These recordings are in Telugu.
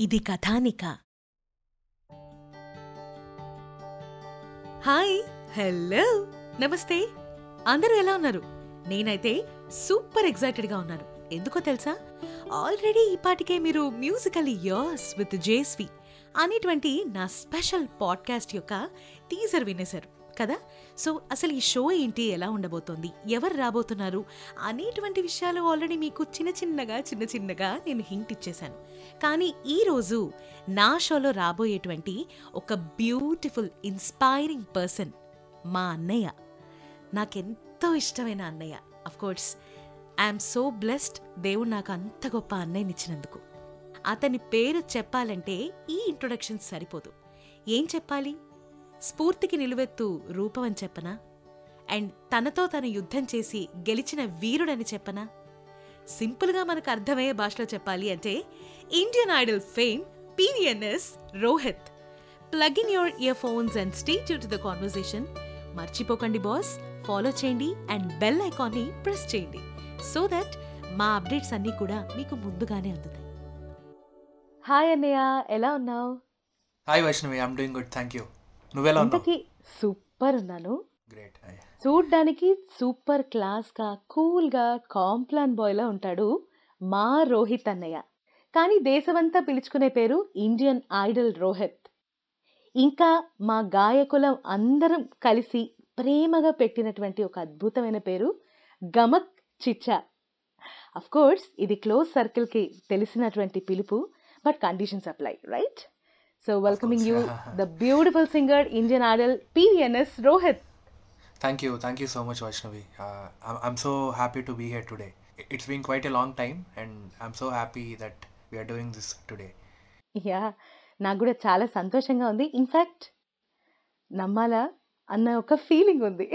ఇది కథానిక. హాయ్. హలో. నమస్తే. అందరూ ఎలా ఉన్నారు? నేనైతే సూపర్ ఎగ్జైటెడ్గా ఉన్నాను. ఎందుకో తెలుసా? ఆల్రెడీ ఈ పాటికే మీరు మ్యూజికల్ ఇయర్స్ విత్ జేస్వి అనేటువంటి నా స్పెషల్ పాడ్కాస్ట్ యొక్క టీజర్ వినేశారు. కదా? సో అసలు ఈ షో ఏంటి? ఎలా ఉండబోతోంది? ఎవరు రాబోతున్నారు? అనేటువంటి విషయాలు ఆల్రెడీ మీకు చిన్న చిన్నగా చిన్న చిన్నగా నేను హింట్ ఇచ్చేశాను. కానీ ఈరోజు నా షోలో రాబోయేటువంటి ఒక బ్యూటిఫుల్ ఇన్స్పైరింగ్ పర్సన్ మా అన్నయ్య. నాకెంతో ఇష్టమైన అన్నయ్య. Of course I'm so blessed. దేవుడు నాకు అంత గొప్ప అన్నయ్యనిచ్చినందుకు అతని పేరు చెప్పాలంటే ఈ ఇంట్రొడక్షన్ సరిపోదు. ఏం చెప్పాలి? స్ఫూర్తికి నిలువెత్తు రూపం అని చెప్పనా? అండ్ తనతో తను యుద్ధం చేసి గెలిచిన వీరుడని చెప్పనా? సింపుల్గా మనకు అర్థమయ్యే భాషలో చెప్పాలి అంటే Indian Idol fame P V N S Rohit. Plug in your earphones and stay to the conversation మర్చిపోకండి బాస్ ఫాలో చేయండి అండ్ బెల్ ఐకాన్ని ప్రెస్ చేయండి సో దట్ మా అప్డేట్స్ అన్నీ కూడా మీకు ముందుగానే అందుతాయి. హాయ్ అన్నయ్య ఎలా ఉన్నావు? Hi Vaishnavi I'm doing good thank you నువ్వెలా ఇంతకీ సూపర్ ఉన్నాను. గ్రేట్. చూడ్డానికి సూపర్ క్లాస్గా కూల్గా కాంప్లాన్ బాయ్లా ఉంటాడు మా రోహిత్ అన్నయ్య. కానీ దేశమంతా పిలుచుకునే పేరు ఇండియన్ ఐడల్ రోహిత్. ఇంకా మా గాయకులం అందరం కలిసి ప్రేమగా పెట్టినటువంటి ఒక అద్భుతమైన పేరు గమక్ చిచ్చా. అఫ్ కోర్స్ ఇది క్లోజ్ సర్కిల్కి తెలిసినటువంటి పిలుపు but conditions apply right? So welcoming you the beautiful singer Indian Idol P V N S Rohit thank you thank you so much Vaishnavi I'm so happy to be here today it's been quite a long time and I'm so happy that we are doing this today yeah నాకు కూడా చాలా సంతోషంగా ఉంది. ఇన్ఫ్యాక్ట్ నమ్మాలా? అన్న ఒక ఫీలింగ్ ఉంది.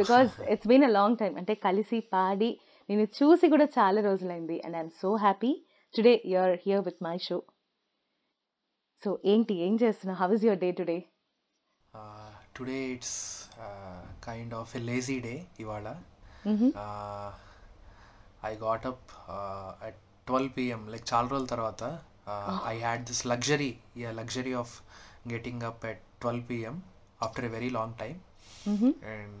Because it's been a long time అంటే కలిసి పాడి నేను చూసి కూడా చాలా రోజులైంది. And I'm so happy today you are here with my show so ఏంటి? ఏం చేస్తున్నావు? How is your day today today it's kind of a lazy day ఇవాళ. I got up at twelve PM like చాలా రోజుల తర్వాత I had this luxury yeah luxury of getting up at twelve PM after a very long time and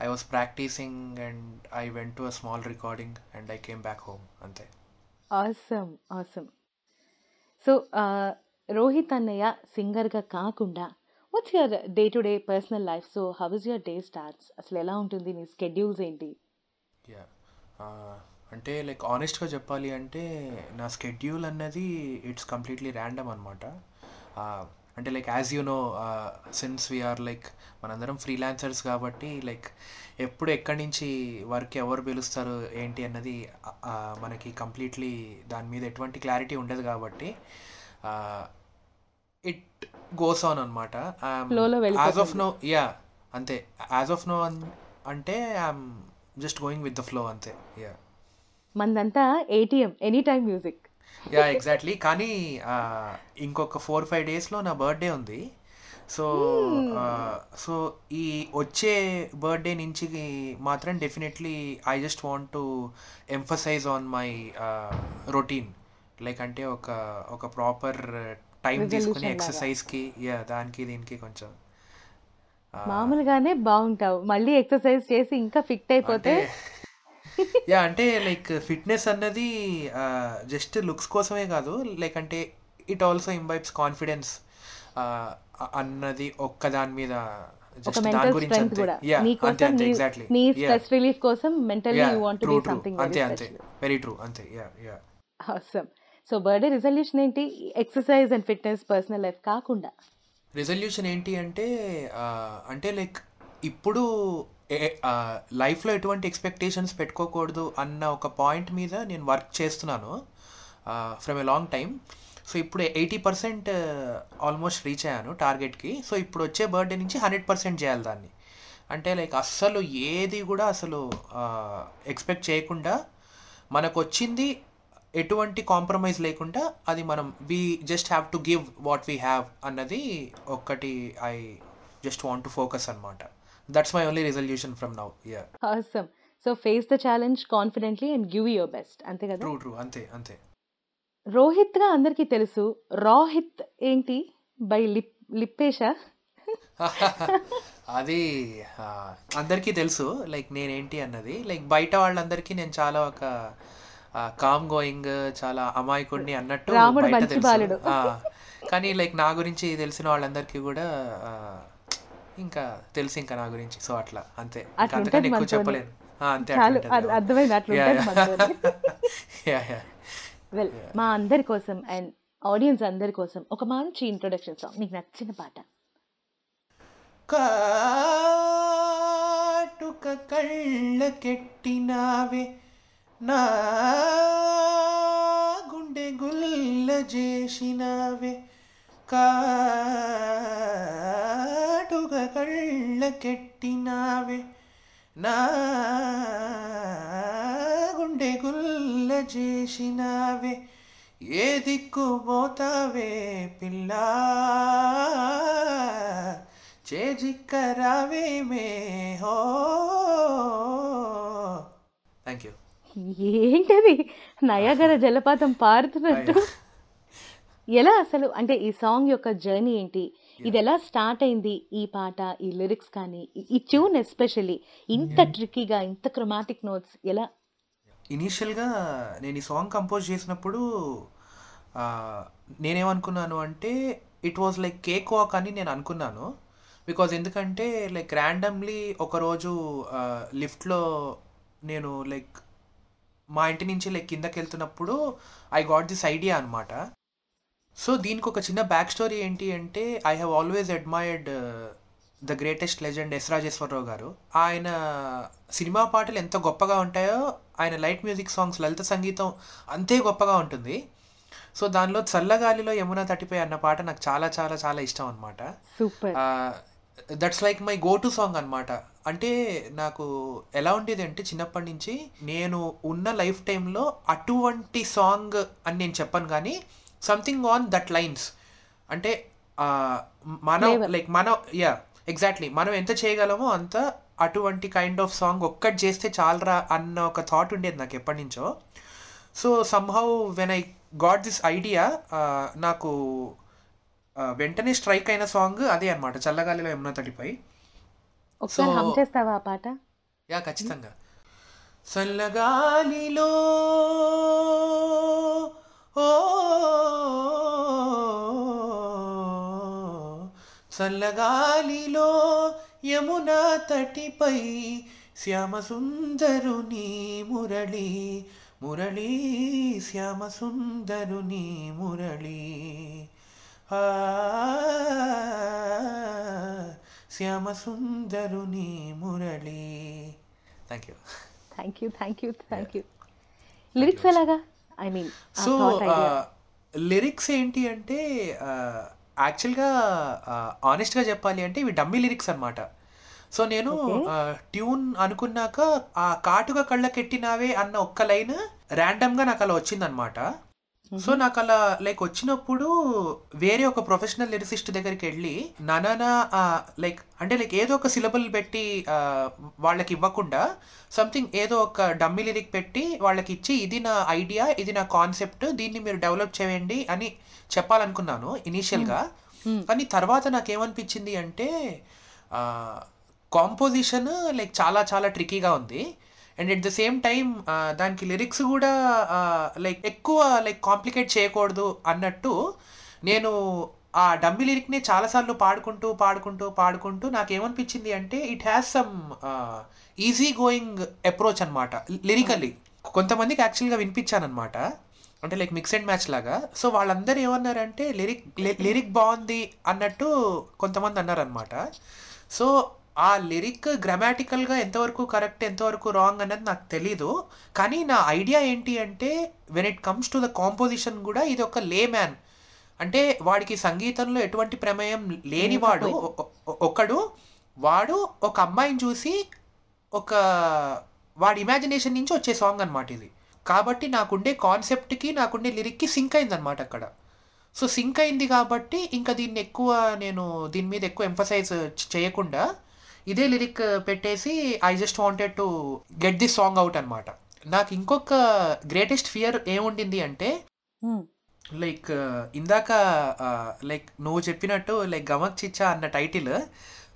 I was practicing and I went to a small recording and I came back home అంతే. ఆసమ్ ఆసమ్ సో రోహిత్ అన్నయ్య సింగర్గా కాకుండా what's your day to day personal life so how is your day starts అసలు ఎలా ఉంటుంది? నీ స్కెడ్యూల్స్ ఏంటి? యా uh, అంటే లైక్ ఆనెస్ట్గా చెప్పాలి అంటే నా స్కెడ్యూల్ అన్నది ఇట్స్ కంప్లీట్లీ ర్యాండమ్ అనమాట అంటే like as you know since we're like మనందరం ఫ్రీలాన్సర్స్ కాబట్టి లైక్ ఎప్పుడు ఎక్కడి నుంచి వర్క్ ఎవరు పిలుస్తారు ఏంటి అన్నది ఆ, ఆ, మనకి కంప్లీట్లీ దాని మీద ఎటువంటి క్లారిటీ ఉండదు కాబట్టి ఇట్ గోస్ ఆన్ అనమాట యాజ్ ఆఫ్. నో యా అంతే. యాజ్ ఆఫ్ నో అంటే I'm just going with the flow అంతే. Yeah మందంతా ATM any time music yeah exactly కానీ ఇంకొక ఫోర్ ఫైవ్ డేస్లో నా బర్త్డే ఉంది. సో సో ఈ వచ్చే బర్త్డే నుంచి మాత్రం definitely I just want to emphasise on my routine like అంటే ఒక ఒక ప్రాపర్ టైం తీసుకుని. ఎక్సర్సైజ్కి యా దానికి దీనికి కొంచెం మామూలుగానే బాగుంటావు. మళ్ళీ ఎక్సర్సైజ్ చేసి ఇంకా ఫిట్ అయిపోతే యా అంటే లైక్ ఫిట్నెస్ అన్నది జస్ట్ లుక్స్ కోసమే కాదు. లైక్ అంటే ఇట్ ఆల్సో ఇంబైబ్స్ కాన్ఫిడెన్స్ అన్నది ఒక్క దాని మీద ఒక మెంటల్ స్ట్రెంగ్త్ కూడా. కోసం స్ట్రెస్ రిలీఫ్ కోసం mentally yeah you want true be true something అంతే అంతే. వెరీ ట్రూ అంతే. Yeah yeah so birthday resolution ఏంటి? Exercise and fitness personal life కాకుండా. రిజల్యూషన్ ఏంటి అంటే అంటే లైక్ ఇప్పుడు లైఫ్లో ఎటువంటి ఎక్స్పెక్టేషన్స్ పెట్టుకోకూడదు అన్న ఒక పాయింట్ మీద నేను వర్క్ చేస్తున్నాను from a long time so ఇప్పుడు ఎయిటీ పర్సెంట్ ఆల్మోస్ట్ రీచ్ అయ్యాను టార్గెట్కి. సో ఇప్పుడు వచ్చే బర్త్డే నుంచి హండ్రెడ్ పర్సెంట్ చేయాలి దాన్ని. అంటే లైక్ అస్సలు ఏది కూడా అసలు ఎక్స్పెక్ట్ చేయకుండా మనకు వచ్చింది ఎటువంటి కాంప్రమైజ్ లేకుండా అది మనం we just have to give what we have అన్నది ఒక్కటి I just want to focus అనమాట that's my only resolution from now yeah so face the challenge confidently and give your best అంతే కదా? ట్రూ ట్రూ అంతే అంతే. రోహిత్గా అందరికీ తెలుసు. రాహిత్ ఏంటి? బై లిప్ లిప్పేషా అది అందరికీ తెలుసు. లైక్ నేనేంటి అన్నది. లైక్ బయట వాళ్ళందరికీ నేను చాలా ఒక కామ్ గోయింగ్ చాలా అమాయకుడిని అన్నట్టు బయట తెలుసు. కానీ లైక్ నా గురించి తెలిసిన వాళ్ళందరికీ కూడా ఇంకా తెలుసు ఇంకా నా గురించి. సో అట్లా అంతే. అంతకన్నా ఉంటది ఎక్కువ. చెప్పలేను. అంతే యా వెల్ మా అందరి కోసం అండ్ ఆడియన్స్ అందరి కోసం ఒక మంచి ఇంట్రొడక్షన్ సాంగ్ నీకు నచ్చిన పాట. కాటుక కళ్ళకెట్టినావే నా గుండె గుల్ల చేసినావే. కాటుక కళ్ళకెట్టినావే నా గుండె గుల్ల చేసినావే ఏ దిక్కు పోతావే పిల్లా చేజిక్కరావే మే హో థ్యాంక్ యూ ఏంటది? నయాగర జలపాతం పారుతున్నట్టు. ఎలా అసలు అంటే ఈ సాంగ్ యొక్క జర్నీ ఏంటి? ఇది ఎలా స్టార్ట్ అయింది? ఈ పాట ఈ లిరిక్స్ కానీ ఈ- ట్యూన్ ఎస్పెషల్లీ ఇంత ట్రిక్కీగా ఇంత క్రొమాటిక్ నోట్స్ ఎలా? ఇనీషియల్గా నేను ఈ సాంగ్ కంపోజ్ చేసినప్పుడు నేనేమనుకున్నాను అంటే it was like cake walk అని నేను అనుకున్నాను. బికాజ్ ఎందుకంటే లైక్ ర్యాండమ్లీ ఒకరోజు లిఫ్ట్లో నేను లైక్ మా ఇంటి నుంచి లైక్ కిందకి వెళ్తున్నప్పుడు ఐ గాట్ దిస్ ఐడియా అనమాట సో దీనికి ఒక చిన్న బ్యాక్ స్టోరీ ఏంటి అంటే I have always admired the greatest legend S Rajeswara Rao గారు. ఆయన సినిమా పాటలు ఎంత గొప్పగా ఉంటాయో ఆయన లైట్ మ్యూజిక్ సాంగ్స్ లలిత సంగీతం అంతే గొప్పగా ఉంటుంది. సో దానిలో చల్లగాలిలో యమున తటిపై అన్న పాట నాకు చాలా చాలా చాలా ఇష్టం అనమాట that's like my go to song అనమాట అంటే నాకు ఎలా ఉండేది అంటే చిన్నప్పటి నుంచి నేను ఉన్న లైఫ్ టైంలో అటువంటి సాంగ్ అని నేను చెప్పను కానీ సంథింగ్ ఆన్ దట్ లైన్స్ అంటే మనం లైక్ మనం యా ఎగ్జాక్ట్లీ మనం ఎంత చేయగలమో అంత అటువంటి కైండ్ ఆఫ్ సాంగ్ ఒక్కటి చేస్తే చాలరా అన్న ఒక థాట్ ఉండేది నాకు ఎప్పటి నుంచో so somehow when I got this idea నాకు వెంటనే స్ట్రైక్ అయిన సాంగ్ అదే అనమాట చల్లగాలిలో యమున తడిపై. హమ్ చేస్తావా పాట? యా ఖచ్చితంగా. చల్లగాలిలో చల్లగాలిలో యమున తటిపై శ్యామ సుందరుని మురళి మురళి. శ్యామ సుందరుని మురళి. ఆ శ్యామ సుందరుని Murali thank you thank you thank you thank you lyrics ఎలాగా? ఐ మీన్ సో లిరిక్స్ ఏంటి అంటే యాక్చువల్గా ఆనెస్ట్గా చెప్పాలి అంటే ఇవి డమ్మీ లిరిక్స్ అనమాట సో నేను ట్యూన్ అనుకున్నాక ఆ కాటుగా కళ్ళకెట్టినావే అన్న ఒక్క లైన్ ర్యాండమ్గా నాకు అలా వచ్చిందనమాట సో నాకు అలా లైక్ వచ్చినప్పుడు వేరే ఒక ప్రొఫెషనల్ లిరిసిస్ట్ దగ్గరికి వెళ్ళి నానా లైక్ అంటే లైక్ ఏదో ఒక సిలబుల్ పెట్టి వాళ్ళకి ఇవ్వకుండా సంథింగ్ ఏదో ఒక డమ్మీ లిరిక్ పెట్టి వాళ్ళకి ఇచ్చి ఇది నా ఐడియా ఇది నా కాన్సెప్ట్ దీన్ని మీరు డెవలప్ చేయండి అని చెప్పాలనుకున్నాను ఇనీషియల్గా కానీ తర్వాత నాకేమనిపించింది అంటే కాంపోజిషన్ లైక్ చాలా చాలా ట్రికీగా ఉంది. And at the same time దానికి లిరిక్స్ కూడా uh, లైక్ ఎక్కువ లైక్ కాంప్లికేట్ చేయకూడదు అన్నట్టు నేను ఆ డమ్మి లిరిక్ని చాలాసార్లు పాడుకుంటూ పాడుకుంటూ పాడుకుంటూ నాకేమనిపించింది అంటే it has some easy going approach అనమాట లిరికల్లీ కొంతమందికి యాక్చువల్గా వినిపించానమాట అంటే లైక్ మిక్స్ అండ్ మ్యాచ్ లాగా. సో వాళ్ళందరూ ఏమన్నారంటే లిరిక్ లిరిక్ బాగుంది అన్నట్టు కొంతమంది అన్నారనమాట సో ఆ లిరిక్ గ్రామాటికల్గా ఎంతవరకు కరెక్ట్ ఎంతవరకు రాంగ్ అన్నది నాకు తెలీదు. కానీ నా ఐడియా ఏంటి అంటే when it comes to the composition కూడా ఇది ఒక లే మ్యాన్ అంటే వాడికి సంగీతంలో ఎటువంటి ప్రమేయం లేనివాడు ఒకడు వాడు ఒక అమ్మాయిని చూసి ఒక వాడి ఇమాజినేషన్ నుంచి వచ్చే సాంగ్ అనమాట ఇది. కాబట్టి నాకుండే కాన్సెప్ట్కి నాకుండే లిరిక్కి సింక్ అయిందనమాట అక్కడ. సో సింక్ అయింది కాబట్టి ఇంకా దీన్ని ఎక్కువ నేను దీని మీద ఎక్కువ ఎంఫసైజ్ చేయకుండా ఇదే లిరిక్ పెట్టేసి I just wanted to get this song out అనమాట నాకు ఇంకొక గ్రేటెస్ట్ ఫియర్ ఏముండింది అంటే లైక్ ఇందాక లైక్ నువ్వు చెప్పినట్టు లైక్ గమక్ చిచ్చా అన్న టైటిల్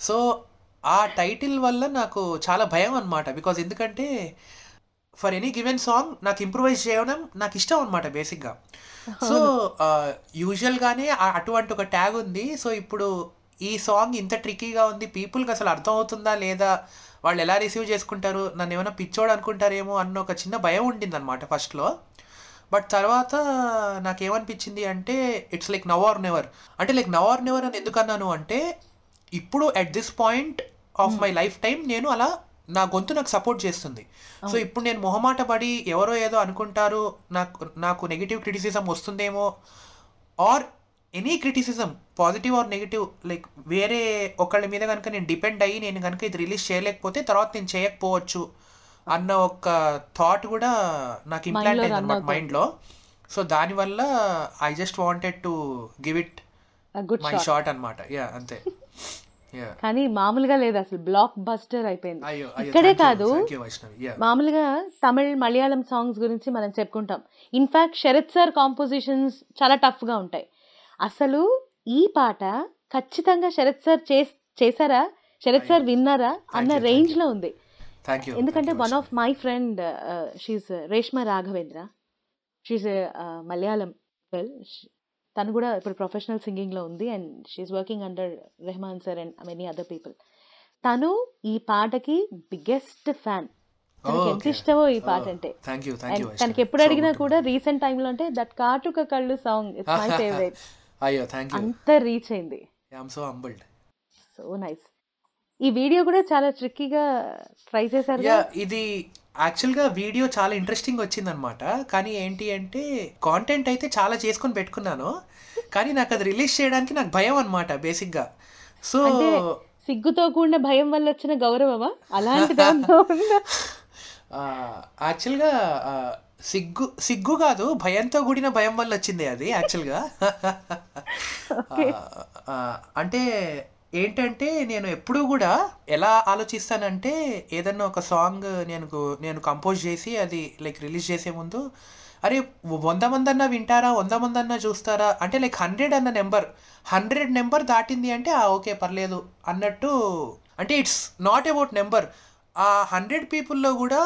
సో ఆ టైటిల్ వల్ల నాకు చాలా భయం అనమాట బికాజ్ ఎందుకంటే ఫర్ ఎనీ గివెన్ సాంగ్ నాకు ఇంప్రూవైజ్ చేయడం నాకు ఇష్టం అనమాట బేసిక్గా సో యూజువల్గానే అటువంటి ఒక ట్యాగ్ ఉంది. సో ఇప్పుడు ఈ సాంగ్ ఇంత ట్రిక్కీగా ఉంది పీపుల్కి అసలు అర్థం అవుతుందా లేదా వాళ్ళు ఎలా రిసీవ్ చేసుకుంటారు నన్ను ఏమైనా పిచ్చోడు అనుకుంటారేమో అన్న ఒక చిన్న భయం ఉండింది అనమాట ఫస్ట్లో బట్ తర్వాత నాకేమనిపించింది అంటే it's like now or never అంటే లైక్ నవ్ ఆర్ నెవర్ అని ఎందుకు అన్నాను అంటే ఇప్పుడు at this point of my life time నేను అలా నా గొంతు నాకు సపోర్ట్ చేస్తుంది. సో ఇప్పుడు నేను మొహమాట పడి ఎవరో ఏదో అనుకుంటారు నాకు నాకు నెగిటివ్ క్రిటిసిజం వస్తుందేమో or any criticism positive or negative like వేరే ఒకళ్ళ మీద కనుక నేను డిపెండ్ అయ్యి నేను కనుక ఇది రిలీజ్ చేయలేకపోతే తర్వాత నేను చేయకపోవచ్చు అన్న ఒక థాట్ కూడా నాకు ఇంప్లాంట్ అయింది అనమాట మైండ్లో సో దానివల్ల I just wanted to give it good my shot అనమాట యా అంతే. కానీ మామూలుగా లేదు అసలు. బ్లాక్ బస్టర్ అయిపోయింది ఇక్కడే కాదు. మామూలుగా తమిళ్ మలయాళం సాంగ్స్ గురించి మనం చెప్పుకుంటాం. ఇన్ఫాక్ట్ శరత్ సార్ కాంపోజిషన్స్ చాలా టఫ్గా ఉంటాయి. అసలు ఈ పాట ఖచ్చితంగా శరత్ సార్ చేశారా? శరత్ సార్ విన్నారా? అన్న thank రేంజ్లో ఉంది. ఎందుకంటే one of my friend she's Reshma Raghavendra she's Malayalam well తను కూడా ఇప్పుడు ప్రొఫెషనల్ సింగింగ్లో ఉంది and she's working under Rahman sir and many other people తను ఈ పాటకి బిగ్గెస్ట్ ఫ్యాన్ తనకి ఎంత ఇష్టమో ఈ పాట అంటే. తనకి ఎప్పుడు అడిగినా కూడా రీసెంట్ టైంలో అంటే దట్ కాటుక కళ్ళు సాంగ్ ఇట్స్ మై ఫేవరెట్ అయ్యో థ్యాంక్ యూ అంత రీచ్ అయింది. I'm so humbled so nice ఈ వీడియో కూడా చాలా ట్రిక్కీగా ట్రై చేశారు యా ఇది యాక్చువల్గా వీడియో చాలా ఇంట్రెస్టింగ్ వచ్చిందనమాట కానీ ఏంటి అంటే కాంటెంట్ అయితే చాలా చేసుకొని పెట్టుకున్నాను. కానీ నాకు అది రిలీజ్ చేయడానికి నాకు భయం అనమాట బేసిక్గా సో సిగ్గుతో కూడిన భయం వల్ల వచ్చిన గౌరవమా? అలాంటి దాంట్లో ఉందా? యాక్చువల్గా సిగ్గు సిగ్గు కాదు భయంతో కూడిన భయం వల్ల వచ్చింది అది యాక్చువల్గా అంటే ఏంటంటే నేను ఎప్పుడూ కూడా ఎలా ఆలోచిస్తానంటే ఏదన్నా ఒక సాంగ్ నేను నేను కంపోజ్ చేసి అది లైక్ రిలీజ్ చేసే ముందు అరే వంద మంది అన్నా వింటారా వంద మంది అన్నా చూస్తారా? అంటే లైక్ హండ్రెడ్ అన్న నెంబర్ హండ్రెడ్ నెంబర్ దాటింది అంటే ఆ ఓకే పర్లేదు అన్నట్టు అంటే ఇట్స్ నాట్ అబౌట్ నెంబర్ ఆ హండ్రెడ్ పీపుల్లో కూడా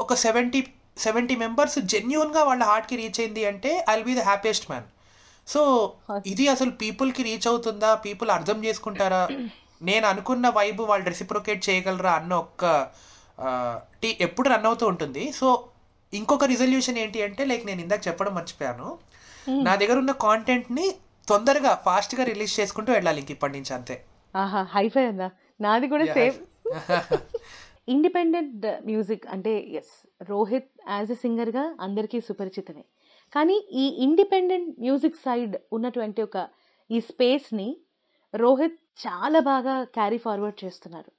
ఒక సెవెంటీ సెవెంటీ మెంబర్స్ జెన్యున్గా వాళ్ళ హార్ట్కి రీచ్ అయింది అంటే I will be the happiest man so ఇది అసలు పీపుల్కి రీచ్ అవుతుందా? పీపుల్ అర్థం చేసుకుంటారా? నేను అనుకున్న వైబ్ వాళ్ళు రెసిప్రొకేట్ చేయగలరా అన్న ఒక్క టీ ఎప్పుడు రన్ అవుతూ ఉంటుంది. సో ఇంకొక రిజల్యూషన్ ఏంటి అంటే లైక్ నేను ఇందాక చెప్పడం మర్చిపోయాను. నా దగ్గర ఉన్న కాంటెంట్ని తొందరగా ఫాస్ట్గా రిలీజ్ చేసుకుంటూ వెళ్ళాలి ఇంక ఇప్పటి నుంచి అంతే. హైఫై అన్నా నాది కూడా సేమ్. ఇండిపెండెంట్ మ్యూజిక్ అంటే ఎస్ రోహిత్ యాజ్ ఎ సింగర్గా అందరికీ సుపరిచితమే. కానీ ఈ ఇండిపెండెంట్ మ్యూజిక్ సైడ్ ఉన్నటువంటి ఒక ఈ స్పేస్ని రోహిత్ చాలా బాగా క్యారీ ఫార్వర్డ్ చేస్తున్నారు.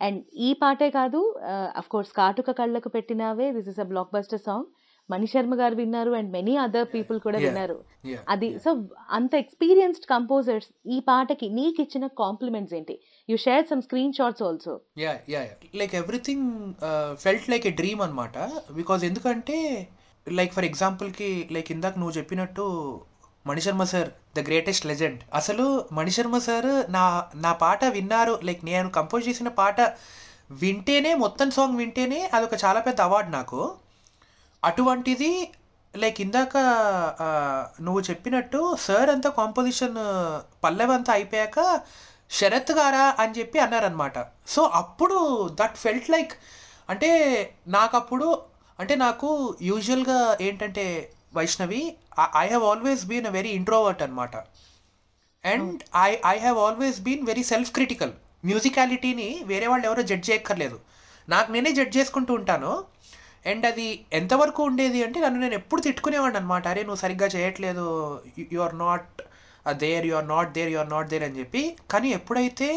అండ్ ఈ పాటే కాదు అఫ్ కోర్స్ కాటుక కళ్ళకు పెట్టినవే this is a blockbuster song Mani Sharma garu విన్నారు అండ్ మెనీ అదర్ పీపుల్ కూడా విన్నారు. అది సో అంత ఎక్స్పీరియన్స్డ్ కంపోజర్స్ ఈ పాటకి నీకు ఇచ్చిన కాంప్లిమెంట్స్ ఏంటి you share some screenshots also yeah yeah like everything felt like a dream అనమాట బికాజ్ ఎందుకంటే లైక్ ఫర్ ఎగ్జాంపుల్కి లైక్ ఇందాక నువ్వు చెప్పినట్టు Mani Sharma sir the greatest legend అసలు మణిశర్మ సార్ నా నా పాట విన్నారు లైక్ నేను కంపోజ్ చేసిన పాట వింటేనే మొత్తం సాంగ్ వింటేనే అదొక చాలా పెద్ద అవార్డు నాకు. అటువంటిది లైక్ ఇందాక నువ్వు చెప్పినట్టు సార్ అంతా కాంపోజిషన్ పల్లెవంతా అయిపోయాక శరత్ గారా అని చెప్పి అన్నారనమాట సో అప్పుడు దట్ ఫెల్ట్ లైక్ అంటే నాకు అప్పుడు అంటే నాకు యూజువల్గా ఏంటంటే Vaishnavi I have always been a very introvert అనమాట and I I have always been very self critical మ్యూజికాలిటీని వేరే వాళ్ళు ఎవరో జడ్జ్ చేయక్కర్లేదు. నాకు నేనే జడ్జ్ చేసుకుంటూ ఉంటాను. అండ్ అది ఎంతవరకు ఉండేది అంటే నన్ను నేను ఎప్పుడు తిట్టుకునేవాడిని అనమాట అరే నువ్వు సరిగ్గా చేయట్లేదు. You are not there you are not there you are not there అని చెప్పి. కానీ ఎప్పుడైతే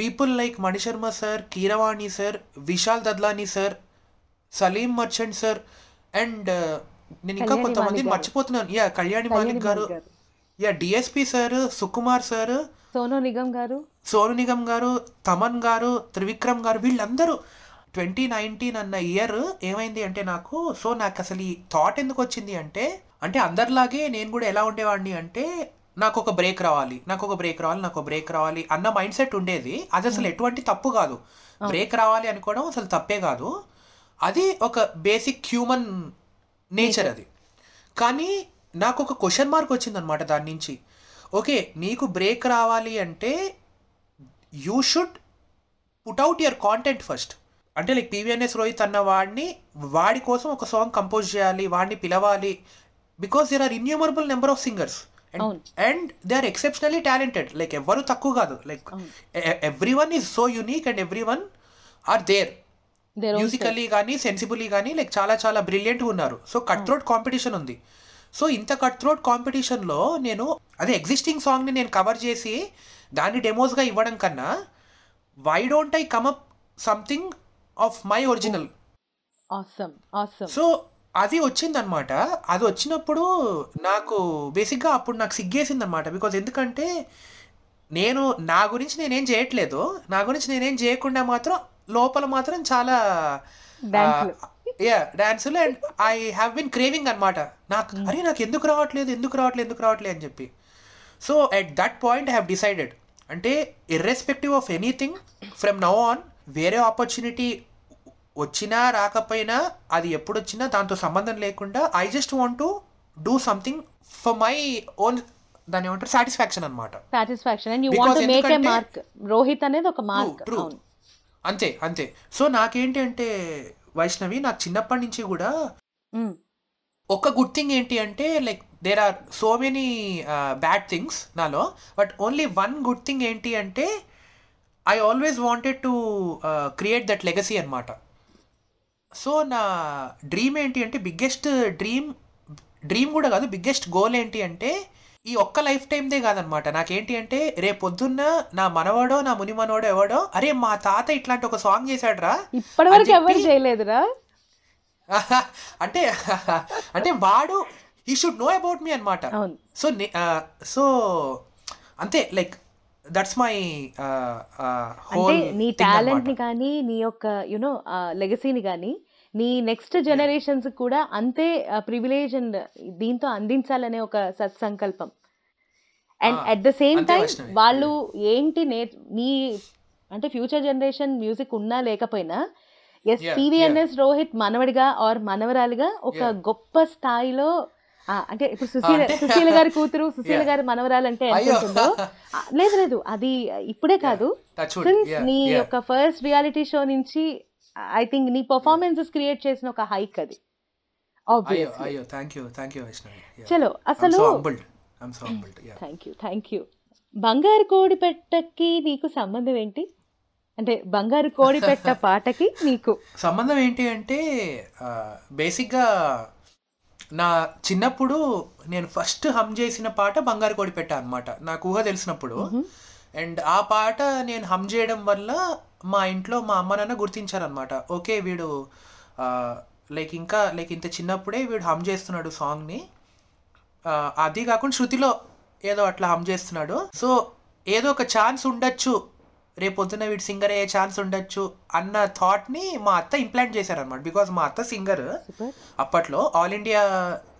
people like Mani Sharma sir Keeravani sir Vishal Dadlani sir Salim Merchant sir and నేను ఇంకా కొంతమంది మర్చిపోతున్నాను. Yeah Kalyani Malik garu. Yeah DSP sir Sukumar sir Sonu Nigam garu. Sonu Nigam గారు తమన్ గారు త్రివిక్రమ్ గారు వీళ్ళందరూ ట్వంటీ నైన్టీన్ అన్న ఇయర్ ఏమైంది అంటే నాకు సో నాకు అసలు ఈ థాట్ ఎందుకు వచ్చింది అంటే అంటే అందరిలాగే నేను కూడా ఎలా ఉండేవాడిని అంటే నాకు ఒక బ్రేక్ రావాలి నాకు ఒక బ్రేక్ రావాలి నాకు ఒక బ్రేక్ రావాలి అన్న మైండ్ సెట్ ఉండేది. అది అసలు ఎటువంటి తప్పు కాదు. బ్రేక్ రావాలి అనుకోవడం అసలు తప్పే కాదు. అది ఒక బేసిక్ హ్యూమన్ నేచర్ అది. కానీ నాకు ఒక క్వశ్చన్ మార్క్ వచ్చిందనమాట దాని నుంచి. ఓకే నీకు బ్రేక్ రావాలి అంటే you should put out your content first అంటే లైక్ పీవీఎన్ఎస్ రోహిత్ అన్న వాడిని వాడి కోసం ఒక సాంగ్ కంపోజ్ చేయాలి వాడిని పిలవాలి. Because there are innumerable number of singers. And they are exceptionally talented like ఎవరు తక్కువ కాదు. Like everyone is so unique and everyone are there musically కానీ సెన్సిబుల్లీ కానీ లైక్ చాలా చాలా బ్రిలియంట్గా ఉన్నారు. సో కట్ థ్రోట్ కాంపిటీషన్ ఉంది. సో ఇంత కట్ థ్రోట్ కాంపిటీషన్లో నేను అదే ఎగ్జిస్టింగ్ సాంగ్ని నేను కవర్ చేసి దాన్ని డెమోస్గా ఇవ్వడం కన్నా why don't I come up something of my original so అది వచ్చిందనమాట అది వచ్చినప్పుడు నాకు బేసిక్గా అప్పుడు నాకు సిగ్గేసింది అనమాట బికాజ్ ఎందుకంటే నేను నా గురించి నేనేం చేయట్లేదు. నా గురించి నేనేం చేయకుండా మాత్రం లోపల మాత్రం చాలా. యా డాన్సులు and I have been craving అనమాట నాకు అరే నాకు ఎందుకు రావట్లేదు ఎందుకు రావట్లేదు ఎందుకు రావట్లేదు అని చెప్పి. So at that point I have decided అంటే irrespective of anything from now on వేరే ఆపర్చునిటీ వచ్చినా రాకపోయినా అది ఎప్పుడు వచ్చినా దాంతో సంబంధం లేకుండా I just want to do something for my own దాని ఏమంటారు? సాటిస్ఫాక్షన్ అనమాట satisfaction and you want make a ఎందుకంటే- మార్క్ రోహిత్ అనేది ఒక మార్క్ అంతే అంతే. సో నాకేంటి అంటే వైష్ణవి నాకు చిన్నప్పటి నుంచి కూడా. ఒక గుడ్ థింగ్ ఏంటి అంటే like there are so many bad things నాలో. But only one good thing ఏంటి అంటే I always wanted to create that legacy అనమాట సో నా డ్రీమ్ ఏంటి అంటే బిగ్గెస్ట్ డ్రీమ్ డ్రీమ్ కూడా కాదు బిగ్గెస్ట్ గోల్ ఏంటి అంటే ఈ ఒక్క లైఫ్ టైందే కాదనమాట నాకేంటి అంటే రేపు పొద్దున్న నా మనవాడో నా ముని మనవాడో ఎవడో అరే మా తాత ఇట్లాంటి ఒక సాంగ్ చేశాడ్రా ఇప్పటి అని వరకు ఎవరు చేయలేదురా? అంటే అంటే వాడు ఈ షుడ్ నో అబౌట్ మీ అనమాట. సో సో అంతే లైక్ దట్స్ మై అంటే హోల్ నీ టాలెంట్ని కానీ నీ యొక్క యునో లెగసీని కానీ నీ నెక్స్ట్ జనరేషన్స్ కూడా అంతే ప్రివిలేజ్ అండ్ దీంతో అందించాలనే ఒక సత్సంకల్పం. And at the same time. వాళ్ళు ఏంటి నే నీ అంటే ఫ్యూచర్ జనరేషన్ మ్యూజిక్ ఉన్నా లేకపోయినా ఎస్ పివిఎన్ఎస్ రోహిత్ మనవడిగా ఆర్ మనవరాలుగా ఒక. గొప్ప స్థాయిలో అంటే ఇప్పుడు సుశీల సుశీల గారి కూతురు సుశీల. గారి మనవరాలు అంటే లేదు లేదు. అది ఇప్పుడే కాదు. సిన్స్ నీ. యొక్క ఫస్ట్ రియాలిటీ షో నుంచి ఐ థింక్ నీ పర్ఫార్మెన్సెస్ క్రియేట్ చేసిన ఒక హైక్ అది. చలో అసలు థ్యాంక్ యూ థ్యాంక్ యూ బంగారు కోడి పెట్టకి నీకు సంబంధం ఏంటి? అంటే బంగారు కోడి పెట్ట పాటకి నీకు. సంబంధం ఏంటి అంటే బేసిక్గా నా చిన్నప్పుడు నేను ఫస్ట్ హమ్ చేసిన పాట బంగారు కోడి పెట్ట అనమాట నాకు ఊహ తెలిసినప్పుడు. అండ్ ఆ పాట నేను హమ్ చేయడం వల్ల మా ఇంట్లో మా అమ్మ నాన్న గుర్తించారనమాట ఓకే వీడు లైక్ ఇంకా లైక్ ఇంత చిన్నప్పుడే వీడు హమ్ చేస్తున్నాడు సాంగ్ని అది కాకుండా శృతిలో ఏదో అట్లా హమ్ చేస్తున్నాడు. సో ఏదో ఒక ఛాన్స్ ఉండొచ్చు రేపు పొద్దున్న వీడు సింగర్ అయ్యే ఛాన్స్ ఉండొచ్చు అన్న థాట్ని మా అత్త ఇంప్లాంట్ చేశారనమాట బికాజ్ మా అత్త సింగర్ అప్పట్లో ఆల్ ఇండియా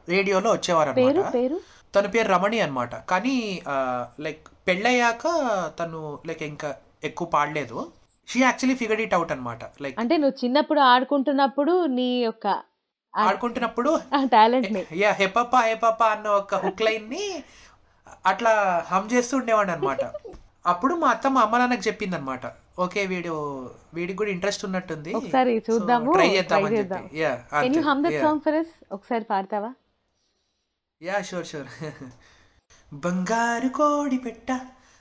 రేడియోలో వచ్చేవారు అనమాట తన పేరు రమణి అనమాట కానీ లైక్ పెళ్ళయ్యాక తను లైక్ ఇంకా ఎక్కువ పాడలేదు. She actually figure it out అనమాట లైక్ అంటే నువ్వు చిన్నప్పుడు ఆడుకుంటున్నప్పుడు నీ యొక్క ఆడుకుంటున్నప్పుడు టాలెంట్ యా హెపప్ప హెపప్ప అన్న ఒక హుక్ లైన్ని అట్లా హమ్ చేస్తూ ఉండేవాడు అనమాట అప్పుడు మా అత్త మా అమ్మ నాన్నకి చెప్పింది అనమాట ఓకే వీడు వీడికి కూడా ఇంట్రెస్ట్ ఉన్నట్టుంది. ఒకసారి చూద్దాము ట్రై చేద్దామని చెప్పి. Yeah can you hum that song for us? ఒకసారి పాడతావా? యా షూర్ షూర్ బంగారు కోడి పెట్ట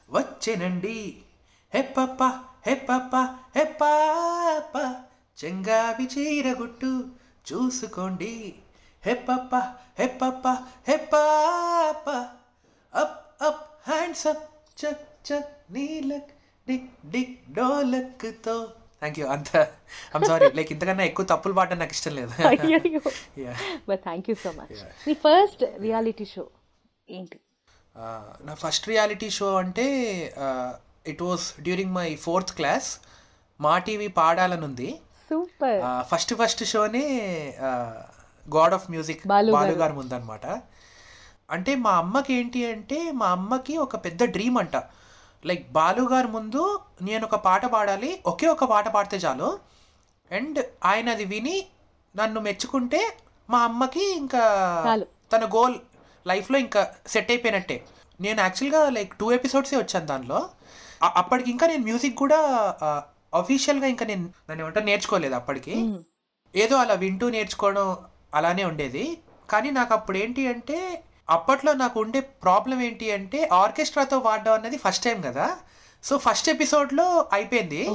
వచ్చెనండి. హెప్పప్ప హెప్పప్ప హెప్పాప చెంగావి చీరగుట్టు చూసుకోండి. హెప్పప్ప హెప్పప్ప హెప్పాప అప్ అప్ హ్యాండ్స్ అప్ చక్ చక్ నీలక్ డిక్ డిక్ డోలక్తో థ్యాంక్ యూ అంత ఐమ్ సారీ లైక్ ఇంతకన్నా ఎక్కువ తప్పులు పాడడం నాకు ఇష్టం లేదు. But thank you so much నీ ఫస్ట్ రియాలిటీ షో ఏంటి? ఆ, నా ఫస్ట్ రియాలిటీ షో అంటే it was during my fourth class Maa TV పాడాలనుంది super first first షోనే god of music. Balu garu. ముందనమాట అంటే మా అమ్మకి ఏంటి అంటే మా అమ్మకి ఒక పెద్ద డ్రీమ్ అంట. లైక్ బాలు గారు ముందు నేను ఒక పాట పాడాలి ఒకే ఒక పాట పాడితే చాలు. అండ్ ఆయన అది విని నన్ను మెచ్చుకుంటే మా అమ్మకి ఇంకా. తన గోల్ లైఫ్లో ఇంకా సెట్ అయిపోయినట్టే. నేను యాక్చువల్గా లైక్ టూ ఎపిసోడ్సే వచ్చాను దానిలో. అప్పటికి ఇంకా నేను మ్యూజిక్ కూడా అఫీషియల్గా ఇంకా నేను దాన్ని ఏమంటారు నేర్చుకోలేదు అప్పటికి. ఏదో అలా వింటూ నేర్చుకోవడం అలానే ఉండేది. కానీ నాకు అప్పుడు ఏంటి అంటే అప్పట్లో నాకు ఉండే ప్రాబ్లం ఏంటి అంటే ఆర్కెస్ట్రాతో వాడడం అన్నది ఫస్ట్ టైం కదా. సో ఫస్ట్ ఎపిసోడ్లో అయిపోయింది.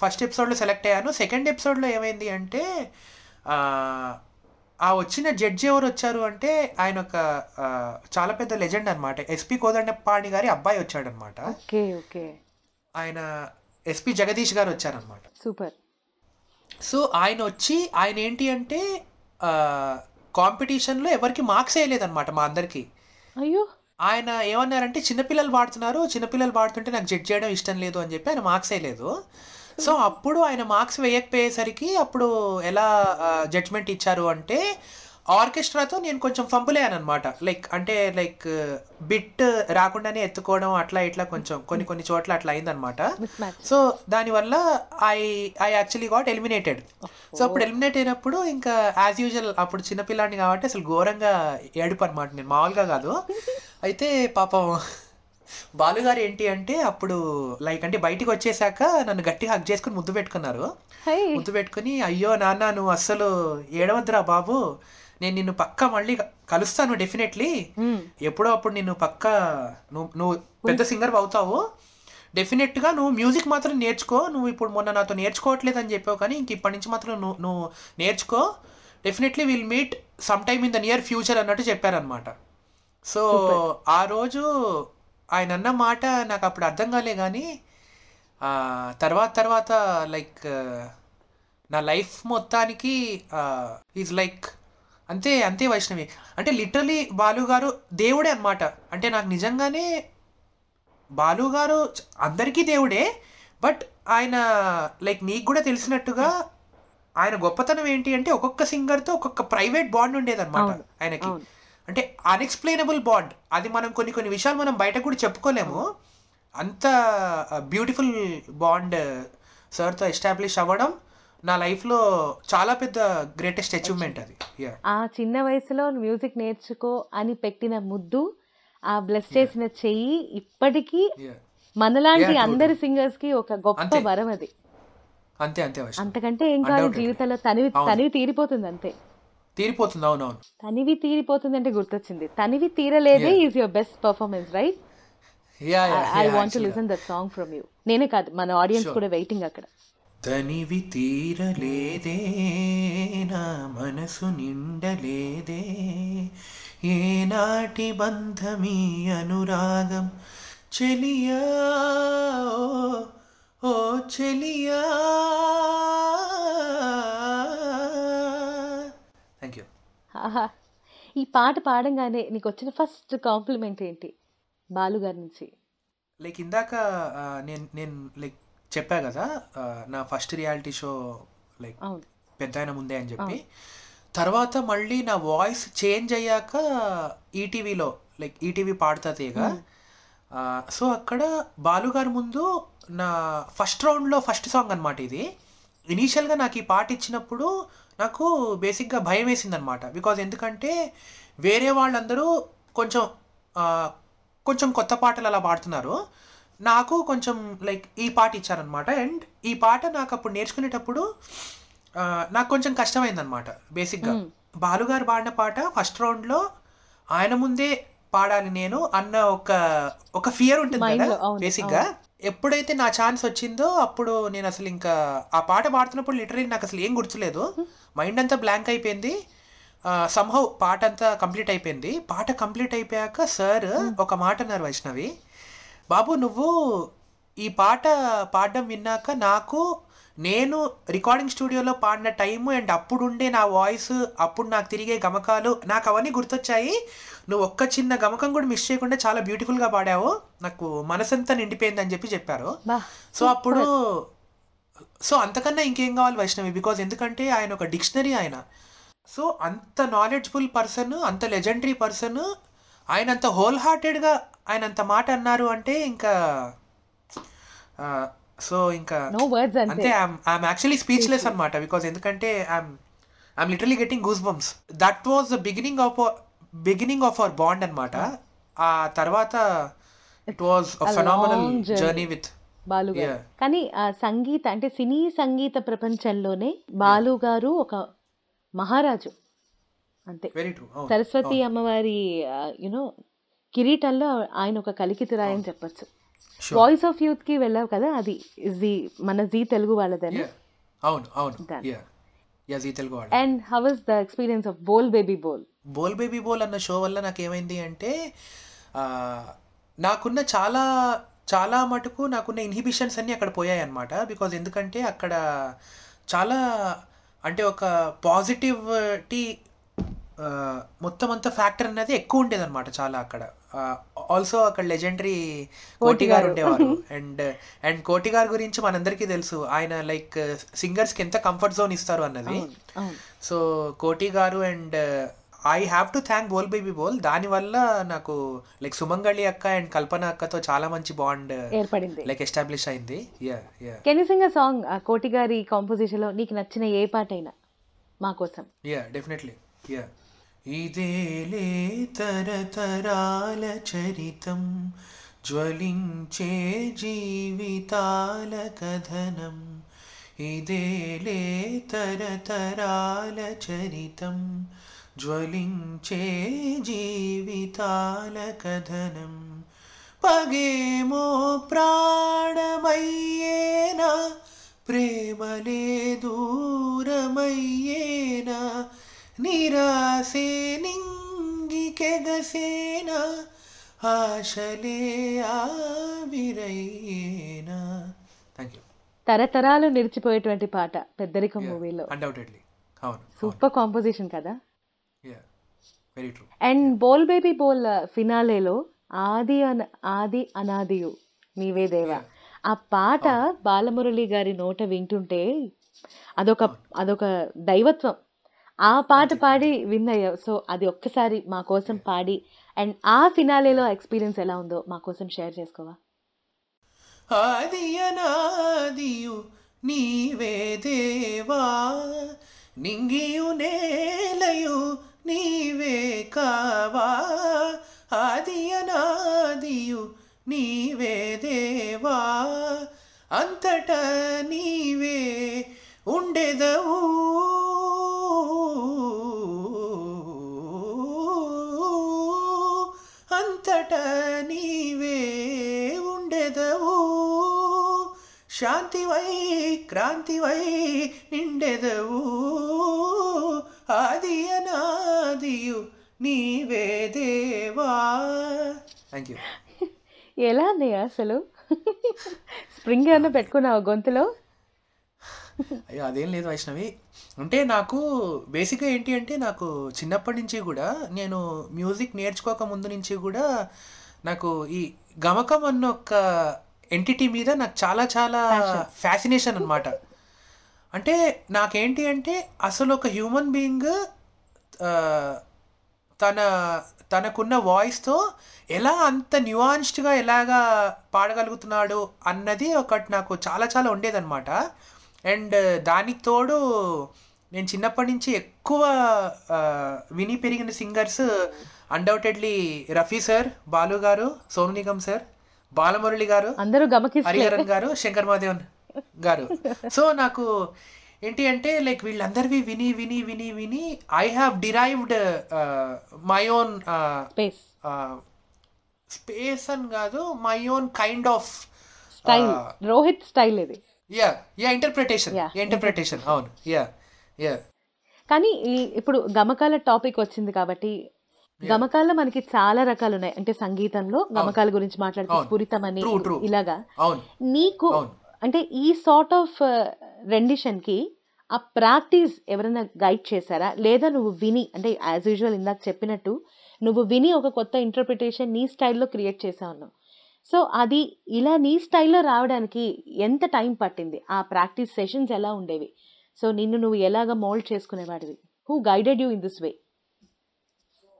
ఫస్ట్ ఎపిసోడ్లో సెలెక్ట్ అయ్యాను. సెకండ్ ఎపిసోడ్లో ఏమైంది అంటే ఆ, వచ్చిన జడ్జి ఎవరు వచ్చారు అంటే ఆయన ఒక చాలా పెద్ద లెజెండ్ అనమాట ఎస్పి కోదండపాణి గారి అబ్బాయి వచ్చాడనమాట ఆయన ఎస్పి జగదీష్ గారు వచ్చారనమాట సూపర్. సో ఆయన వచ్చి ఆయన ఏంటి అంటే కాంపిటీషన్లో ఎవరికి మార్క్స్ వేయలేదన్నమాట మా అందరికి. అయ్యో! ఆయన ఏమన్నారంటే చిన్నపిల్లలు పాడుతున్నారు చిన్నపిల్లలు పాడుతుంటే నాకు జడ్జ్ చేయడం ఇష్టం లేదు అని చెప్పి ఆయన మార్క్స్ వేయలేదు. సో అప్పుడు ఆయన మార్క్స్ వేయకపోయేసరికి అప్పుడు ఎలా జడ్జ్మెంట్ ఇచ్చారు అంటే ఆర్కెస్ట్రాతో నేను కొంచెం అయ్యాను అనమాట లైక్ అంటే లైక్ బిట్ రాకుండానే ఎత్తుకోవడం అట్లా ఇట్లా కొంచెం కొన్ని కొన్ని చోట్ల అట్లా అయిందనమాట సో దానివల్ల I I actually got eliminated so అప్పుడు ఎలిమినేట్ అయినప్పుడు ఇంకా యాజ్ యూజువల్ అప్పుడు చిన్నపిల్లాడిని కాబట్టి అసలు ఘోరంగా ఏడుపు అనమాట నేను మామూలుగా కాదు. అయితే పాపం బాలుగారు ఏంటి అంటే అప్పుడు లైక్ అంటే బయటికి వచ్చేసాక నన్ను గట్టిగా హక్ చేసుకుని ముద్దు పెట్టుకున్నారు. ముద్దు పెట్టుకుని అయ్యో నాన్న నువ్వు అస్సలు ఏడవద్దురా బాబు. నేను నిన్ను పక్క మళ్ళీ కలుస్తాను డెఫినెట్లీ ఎప్పుడో అప్పుడు నిన్ను పక్క నువ్వు నువ్వు పెద్ద సింగర్ అవుతావు. డెఫినెట్గా నువ్వు మ్యూజిక్ మాత్రం నేర్చుకో. నువ్వు ఇప్పుడు మొన్న నాతో నేర్చుకోవట్లేదు అని చెప్పావు కానీ ఇంక ఇప్పటి నుంచి మాత్రం నువ్వు నువ్వు నేర్చుకో. Definitely will meet some time in the near future అన్నట్టు చెప్పారనమాట సో ఆ రోజు ఆయన అన్న మాట నాకు అప్పుడు అర్థం కాలే కానీ తర్వాత తర్వాత లైక్ నా లైఫ్ మొత్తానికి ఈజ్ లైక్ అంతే అంతే వైష్ణవి. అంటే లిటరలీ బాలు గారు దేవుడే అన్నమాట. అంటే నాకు నిజంగానే బాలు గారు చ- అందరికీ దేవుడే బట్ ఆయన లైక్ నీకు కూడా తెలిసినట్టుగా ఆయన గొప్పతనం ఏంటి అంటే ఒక్కొక్క సింగర్తో ఒక్కొక్క ప్రైవేట్ బాండ్ ఉండేదన్నమాట ఆయనకి. అంటే అన్ఎక్స్ప్లెయినబుల్ బాండ్. అది మనం కొన్ని కొన్ని విషయాలు మనం బయట కూడా చెప్పుకోలేము. అంత బ్యూటిఫుల్ బాండ్ సార్తో ఎస్టాబ్లిష్ అవ్వడం నా లైఫ్లో చాలా పెద్ద గ్రేటెస్ట్ అచీవ్మెంట్ అది. ఆ చిన్న వయసులో మ్యూజిక్ నేర్చుకో అని పెట్టిన ముద్దు ఆ బ్లెస్ చేసిన చెయ్యి ఇప్పటికీ మనలాంటి అందరి సింగర్స్కి ఒక గొప్ప. వరం అది. అంతే అంతే అంతకంటే ఏం కాదు. జీవితంలో తనివి. తనివి తీరిపోతుంది అంతే. తీరిపోతుంది అవునవును. తనివి తీరిపోతుంది అంటే గుర్తొచ్చింది. తనివి తీరలేదే. Is your best performance right I want to listen that song from you నేనే కాదు మన ఆడియన్స్. కూడా వెయిటింగ్ అక్కడ. తనివి తీరలేదే నా మనసు నిండలేదే. ఏనాటి బంధమీ అనురాగం చెలియా? ఓ, చెలియా? Thank you. ఈ పాట పాడంగానే నీకు వచ్చిన ఫస్ట్ కాంప్లిమెంట్ ఏంటి బాలు గారి నుంచి? లైక్ ఇందాక నేను నేను లైక్ చెప్పా కదా నా ఫస్ట్ రియాలిటీ షో లైక్ పెద్ద ఆయన ముందే అని చెప్పి. తర్వాత మళ్ళీ నా వాయిస్ చేంజ్ అయ్యాక ఈటీవీలో లైక్ ఈటీవీ పాడుతా తీగ సో అక్కడ బాలుగారు ముందు నా ఫస్ట్ రౌండ్లో ఫస్ట్ సాంగ్ అనమాట ఇది. ఇనీషియల్గా నాకు ఈ పాట ఇచ్చినప్పుడు నాకు బేసిక్గా భయం వేసింది అనమాట బికాజ్ ఎందుకంటే వేరే వాళ్ళందరూ కొంచెం కొంచెం కొత్త పాటలు అలా పాడుతున్నారు. నాకు కొంచెం లైక్ ఈ పాట ఇచ్చారనమాట అండ్ ఈ పాట నాకు అప్పుడు నేర్చుకునేటప్పుడు నాకు కొంచెం కష్టమైందనమాట బేసిక్గా బాలుగారు పాడిన పాట ఫస్ట్ రౌండ్లో ఆయన ముందే పాడాలి నేను అన్న ఒక ఒక ఫియర్ ఉంటుంది కదా బేసిక్గా ఎప్పుడైతే నా ఛాన్స్ వచ్చిందో అప్పుడు నేను అసలు ఇంకా ఆ పాట పాడుతున్నప్పుడు లిటరలీ నాకు అసలు ఏం గుర్తులేదు. మైండ్ అంతా బ్లాంక్ అయిపోయింది. సంహౌ పాట అంతా కంప్లీట్ అయిపోయింది. పాట కంప్లీట్ అయిపోయాక సార్ ఒక మాట అన్నారు వైష్ణవి. బాబు నువ్వు ఈ పాట పాడడం విన్నాక నాకు నేను రికార్డింగ్ స్టూడియోలో పాడిన టైము అండ్ అప్పుడు ఉండే నా వాయిస్ అప్పుడు నాకు తిరిగే గమకాలు నాకు అవన్నీ గుర్తొచ్చాయి. నువ్వు ఒక్క చిన్న గమకం కూడా మిస్ చేయకుండా చాలా బ్యూటిఫుల్గా పాడావు. నాకు మనసంతా నిండిపోయింది అని చెప్పి చెప్పారు. సో అప్పుడు సో అంతకన్నా ఇంకేం కావాలి వైష్ణవి? బికాజ్ ఎందుకంటే ఆయన ఒక డిక్షనరీ ఆయన. సో అంత నాలెడ్జ్ఫుల్ పర్సన్ అంత లెజెండరీ పర్సన్ ఆయన అంత హోల్ హార్టెడ్గా ఆయన అంత మాట అన్నారు అంటే ఇంకా సో ఇంకా నో వర్డ్స్ అంతే. ఐఎమ్ యాక్చువల్లీ స్పీచ్లెస్ అనమాట బికాజ్ ఎందుకంటే I'm I'm literally getting goosebumps that was the beginning of beginning of our bond అనమాట ఆ తర్వాత it was phenomenal. Journey with Balu garu. కానీ సంగీత అంటే సినీ సంగీత ప్రపంచంలోనే బాలు గారు ఒక మహారాజు. అంతే. సరస్వతి అమ్మవారి యునో కిరీటంలో ఆయన ఒక కలికితురాయి అని చెప్పొచ్చు. వాయిస్ ఆఫ్ యూత్కి వెళ్ళావు కదా అది జీ మన జీ తెలుగు వాళ్ళదని అవును అవును. And how is the experience of Bol baby Bol Bol baby Bol అన్న షో వల్ల నాకు ఏమైంది అంటే నాకున్న చాలా చాలా మటుకు నాకున్న ఇన్హిబిషన్స్ అన్నీ అక్కడ పోయాయి అనమాట బికాజ్ ఎందుకంటే అక్కడ చాలా అంటే ఒక పాజిటివిటీ మొత్తం అంతా ఫ్యాక్టర్ అనేది ఎక్కువ ఉండేది అనమాట చాలా అక్కడ. ఆల్సో అక్కడ లెజెండరీ కోటి గారు ఉండేవారు. అండ్ అండ్ కోటి గారి గురించి మనందరికీ తెలుసు. ఆయన లైక్ సింగర్స్కి ఎంత కంఫర్ట్ జోన్ ఇస్తారు అన్నది. So Koti garu and I have to thank Bol baby Bol దానివల్ల నాకు లైక్ సుమంగళి అక్క అండ్ కల్పన అక్కతో చాలా మంచి బాండ్ ఏర్పడింది. లైక్ ఎస్టాబ్లిష్ అయింది. Yeah yeah can you sing song Koti గారి కాంపోజిషన్లో? నీకు నచ్చిన ఏ పాట అయినా మా కోసం. యా డెఫినెట్లీ యా ఇదేలే తరతరాల చరితం జ్వలించే జీవితాల కథనం ఇదేలే తరతరాల చరితం జ్వలించే జీవితాల కథనం పగేమో ప్రాణమయ్యేనా ప్రేమలే దూరమయ్యేనా నిరాశే నింగికెగసేనా ఆశలే ఆవిరయ్యేనా. థ్యాంక్ యూ తరతరాలు నిలిచిపోయేటువంటి పాట పెద్దరికం మూవీలో. అన్డౌటెడ్లీ అవును సూపర్ కాంపోజిషన్ కదా? Yeah very true and Bol baby Bol ఫినాలేలో ఆది అన ఆది అనాదియు నీవే దేవా. ఆ పాట బాలమురళి గారి నోట వింటుంటే అదొక అదొక దైవత్వం. ఆ పాట పాడి విన్ అయ్యావు. సో అది ఒక్కసారి మా కోసం పాడి. అండ్ ఆ ఫినాలేలో ఎక్స్పీరియన్స్ ఎలా ఉందో మా కోసం షేర్ చేసుకోవా? ఆదియనాదియు నీవే దేవా నింగియు నేలయు నీవే కావా ఆదియనాదియు నీవే దేవా అంతట నీవే ఉండెదవు. అంతట నీవే ఉండెదవు. శాంతివై క్రాంతివై నిండెదవు. ఆది అనాదియు నీవే దేవా. థ్యాంక్ యూ ఎలా అన్నయ్య అసలు? స్ప్రింగ్ ఏమన్నా పెట్టుకున్నావు గొంతులో? అయ్యో అదేం లేదు వైష్ణవి. అంటే నాకు బేసిక్గా ఏంటి అంటే నాకు చిన్నప్పటి నుంచి కూడా నేను మ్యూజిక్ నేర్చుకోక ముందు నుంచి కూడా నాకు ఈ గమకం అన్న ఒక ఎంటిటీ మీద నాకు చాలా చాలా ఫ్యాసినేషన్ అనమాట అంటే నాకేంటి అంటే అసలు ఒక హ్యూమన్ బీయింగ్ తన తనకున్న వాయిస్తో ఎలా అంత న్యూయాన్స్డ్గా ఎలాగా పాడగలుగుతున్నాడు అన్నది ఒకటి నాకు చాలా చాలా ఉండేదన్నమాట. అండ్ దానికి తోడు నేను చిన్నప్పటి నుంచి ఎక్కువ విని పెరిగిన singers undoubtedly Rafi sir Balu garu Sonu Nigam sir Balamurali గారు అందరూ హరిహరన్ గారు శంకర్ మహాదేవన్ గారు. సో నాకు ఏంటి అంటే లైక్ వీళ్ళందరివి విని విని విని విని I have derived my own space అని కాదు my own kind of Rohit style ఇది. Yeah yeah interpretation Yeah, interpretation అవును. యా యా కానీ ఈ ఇప్పుడు గమకాల టాపిక్ వచ్చింది కాబట్టి గమకాల్లో మనకి చాలా రకాలు ఉన్నాయి అంటే సంగీతంలో గమకాల గురించి మాట్లాడితే True, true. ఇలాగా. నీకు. అంటే ఈ సార్ట్ ఆఫ్ రెండిషన్కి ఆ ప్రాక్టీస్ ఎవరైనా గైడ్ చేశారా? లేదా నువ్వు విని అంటే యాజ్ యూజువల్ ఇందాక చెప్పినట్టు నువ్వు విని ఒక కొత్త ఇంటర్ప్రిటేషన్ నీ స్టైల్లో క్రియేట్ చేసావు సో అది ఇలా నీ స్టైల్‌లో రావడానికి ఎంత టైం పట్టింది? ఆ ప్రాక్టీస్ సెషన్స్ ఎలా ఉండేవి? సో నిన్ను నువ్వు ఎలాగ mould చేసుకునేవాడివి? Who guided you in this way?